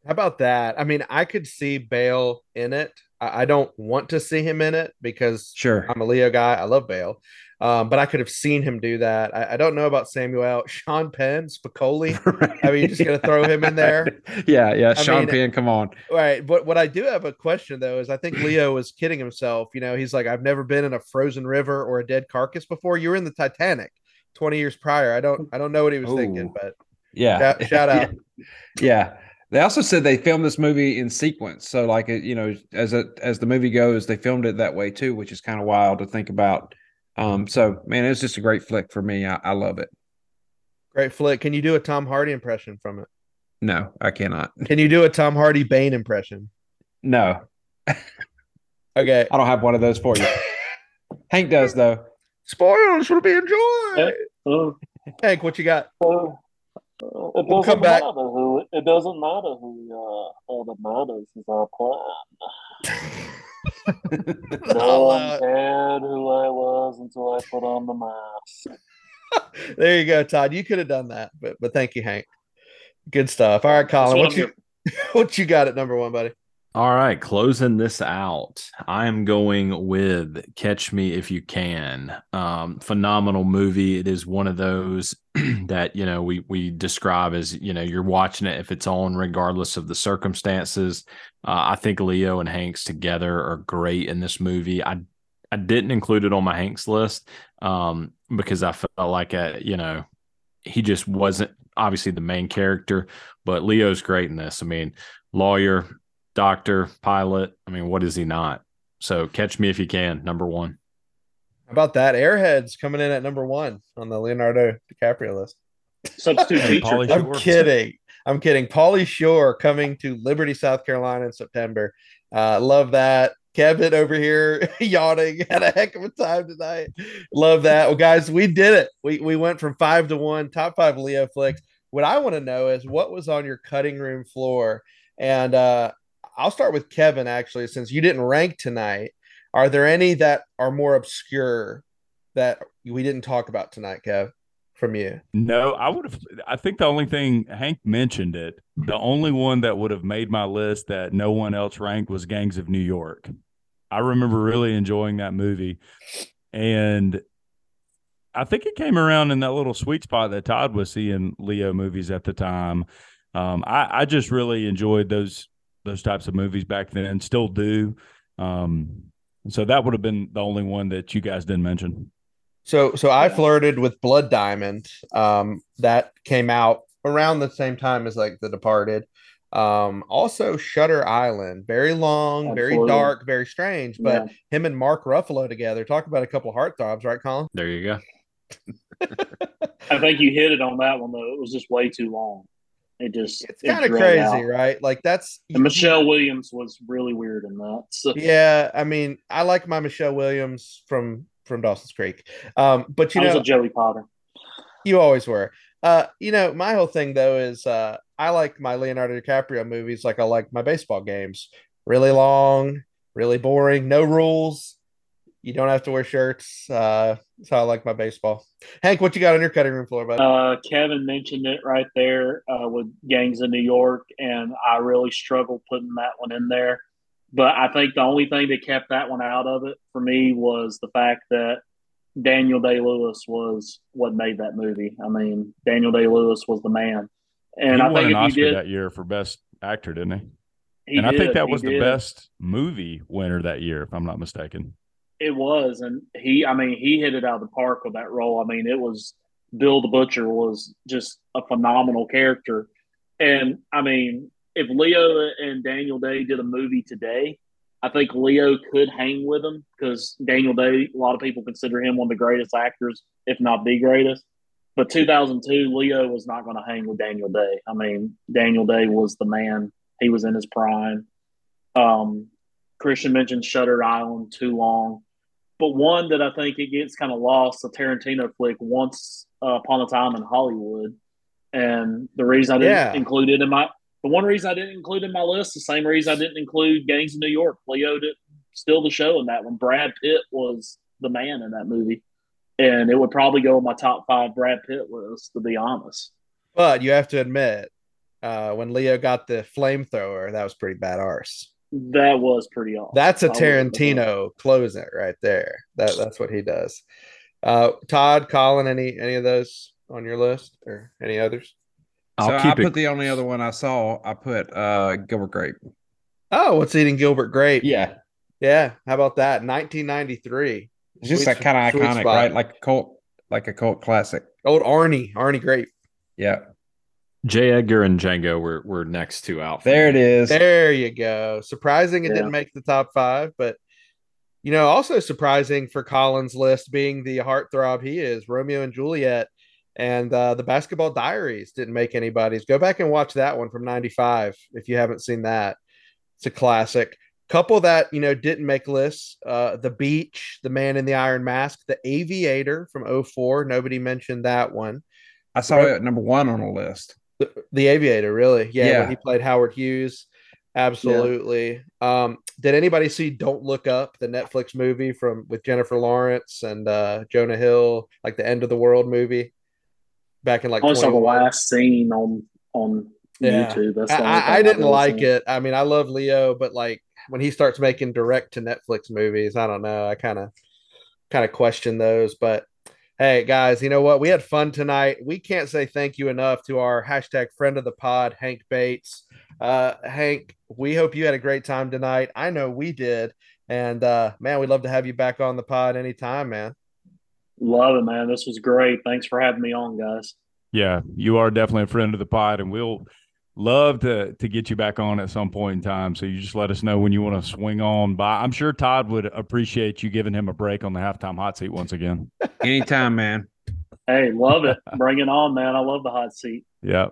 How about that? I mean, I could see Bale in it. I, I don't want to see him in it because Sure, I'm a Leo guy. I love Bale. Um, but I could have seen him do that. I, I don't know about Samuel. (laughs) Sean Penn, Spicoli. (laughs) I mean, you're just gonna throw him in there? (laughs) yeah, yeah. I Sean mean- Penn, come on. Right. But what I do have a question though is I think (clears throat) Leo was kidding himself. You know, he's like, I've never been in a frozen river or a dead carcass before. You were in the Titanic 20 years prior. I don't I don't know what he was thinking, but Yeah, shout, shout out. yeah. They also said they filmed this movie in sequence. So, like, you know, as it as the movie goes, they filmed it that way too, which is kind of wild to think about. Um, so man, it was just a great flick for me. I, I love it. Great flick. Can you do a Tom Hardy impression from it? No, I cannot. (laughs) Can you do a Tom Hardy Bane impression? No, (laughs) Okay. I don't have one of those for you. (laughs) Hank does though. Spoilers will be enjoyed. Oh, Hank, what you got? oh, it We'll doesn't come back. matter who it doesn't matter who uh, all that matters is our plan. (laughs) No I'll, one cared who I was until I put on the mask. (laughs) there you go, Todd. You could have done that, but but thank you, Hank. Good stuff. All right, Colin, what what you (laughs) what you got at number one, buddy? All right, closing this out, I am going with Catch Me If You Can. Um, phenomenal movie. It is one of those (clears throat) that you know we we describe as you know you're watching it if it's on, regardless of the circumstances. Uh, I think Leo and Hanks together are great in this movie. I I didn't include it on my Hanks list um, because I felt like uh, you know he just wasn't obviously the main character, but Leo's great in this. I mean, lawyer, doctor, pilot. I mean, what is he not? So catch me if you can. Number one. How about that? Airheads coming in at number one on the Leonardo DiCaprio list. Substitute Hey, teacher. I'm kidding. I'm kidding. Pauly Shore coming to Liberty, South Carolina in September. Uh, love that. Kevin over here (laughs) yawning. Had a heck of a time tonight. Love that. Well, guys, we did it. We we went from five to one, top five Leo flicks. What I want to know is what was on your cutting room floor. And uh, I'll start with Kevin, actually, since you didn't rank tonight. Are there any that are more obscure that we didn't talk about tonight, Kev, from you? No, I would have. I think the only thing Hank mentioned it. The only one that would have made my list that no one else ranked was Gangs of New York. I remember really enjoying that movie, and I think it came around in that little sweet spot that Todd was seeing Leo movies at the time. Um, I, I just really enjoyed those those types of movies back then, and still do. Um, so that would have been the only one that you guys didn't mention. So so I flirted with Blood Diamond. Um, that came out around the same time as like The Departed. Um, also Shutter Island, very long, very dark, very strange. But Yeah. him and Mark Ruffalo together, talk about a couple of heartthrobs, right, Colin? There you go. (laughs) I think you hit it on that one though. It was just way too long. It just It's it kind of crazy, out. right? Like that's Michelle Williams was really weird in that. So, Yeah, I mean, I like my Michelle Williams from from Dawson's Creek. Um, but you I was know, a Joey Potter. You always were. Uh, you know, my whole thing though is uh I like my Leonardo DiCaprio movies like I like my baseball games. Really long, really boring, no rules. You don't have to wear shirts. Uh that's how I like my baseball. Hank, what you got on your cutting room floor, bud? Uh, Kevin mentioned it right there uh, with Gangs of New York, and I really struggled putting that one in there. But I think the only thing that kept that one out of it for me was the fact that Daniel Day Lewis was what made that movie. I mean, Daniel Day Lewis was the man, and he I won think an if Oscar you did, that year for best actor, didn't he? he and I think that was the best movie winner that year, if I'm not mistaken. It was, and he, I mean, he hit it out of the park with that role. I mean, it was Bill the Butcher was just a phenomenal character, and I mean, if Leo and Daniel Day did a movie today, I think Leo could hang with him because Daniel Day, a lot of people consider him one of the greatest actors, if not the greatest. But 2002, Leo was not going to hang with Daniel Day. I mean, Daniel Day was the man. He was in his prime. Um, Christian mentioned Shutter Island too long, but one that I think it gets kind of lost, a Tarantino flick, Once Upon a Time in Hollywood, and the reason I didn't Yeah. include it in my the one reason I didn't include it in my list, the same reason I didn't include Gangs of New York. Leo did still the show in that one. Brad Pitt was the man in that movie, and it would probably go on my top five Brad Pitt list to be honest. But you have to admit, uh, when Leo got the flamethrower, that was pretty bad arse. That was pretty awesome. That's a I will admit that. Tarantino closing it right there. That that's what he does. Uh, Todd, Colin, any any of those on your list or any others? I'll so I put it. the only other one I saw. I put uh Gilbert Grape. Oh, what's eating Gilbert Grape? Yeah, Yeah, how about that? 1993. it's just Sweet- that kind of iconic, spot. right? Like a cult, like a cult classic. Old Arnie, Arnie Grape. Yeah, J. Edgar and Django were were next two out. there it is. There you go. Surprising it Yeah. didn't make the top five, but you know, also surprising for Colin's list being the heartthrob he is, Romeo and Juliet, and uh, the Basketball Diaries didn't make anybody's. Go back and watch that one from '95 if you haven't seen that. It's a classic. Couple that you know didn't make lists: uh, The Beach, The Man in the Iron Mask, The Aviator from 04. Nobody mentioned that one. I saw it at number one on the list. The, the Aviator, really? Yeah, Yeah. he played Howard Hughes. Absolutely. Um, did anybody see Don't Look Up, the Netflix movie from with Jennifer Lawrence and uh, Jonah Hill, like the end of the world movie back in like I saw the last scene on on Yeah. YouTube. That's I, I, I didn't like seen. it. I mean, I love Leo, but like when he starts making direct to Netflix movies, I don't know. I kind of kind of question those. But hey, guys, you know what? We had fun tonight. We can't say thank you enough to our hashtag friend of the pod, Hank Bates. Uh, Hank, we hope you had a great time tonight. I know we did. And uh, man, we'd love to have you back on the pod anytime, man. Love it, man. This was great. Thanks for having me on, guys. Yeah, you are definitely a friend of the pod, and we'll love to to get you back on at some point in time. So you just let us know when you want to swing on by. I'm sure Todd would appreciate you giving him a break on the halftime hot seat once again. Anytime, man. Hey, love it. Bring it on, man. I love the hot seat. Yeah.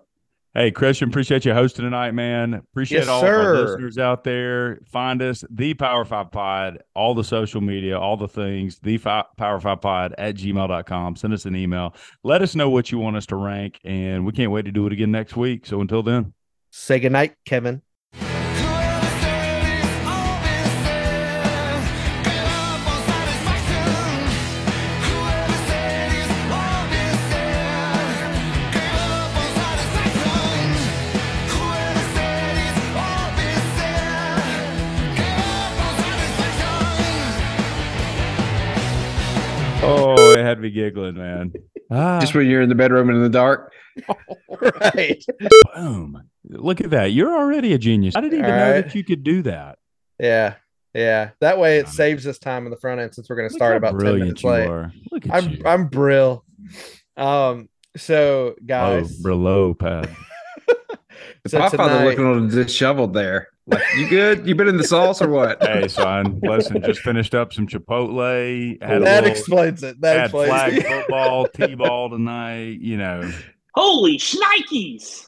Hey, Christian, appreciate you hosting tonight, man. Appreciate Yes, all of our listeners out there. Find us, the Power Five Pod, all the social media, all the things, the Fi- Power Five Pod at gmail.com. Send us an email. Let us know what you want us to rank, and we can't wait to do it again next week. So until then. Say goodnight, Kevin. Had me giggling, man. Ah, Just when you're in the bedroom and in the dark. (laughs) right. boom. Look at that. You're already a genius. I didn't even All know right. that you could do that. Yeah. Yeah. That way it saves us time in the front end since we're going to start about 10 minutes late. are. Look at I'm you. I'm brill. Um so oh, guys Brillo pad. The (laughs) So Podfather tonight- looking a little disheveled there. Like, you good? You been in the sauce or what? (laughs) hey, son, listen, just finished up some Chipotle. Had that little, explains it. That had explains flag it. football, (laughs) T-ball tonight. You know, Holy shnikes!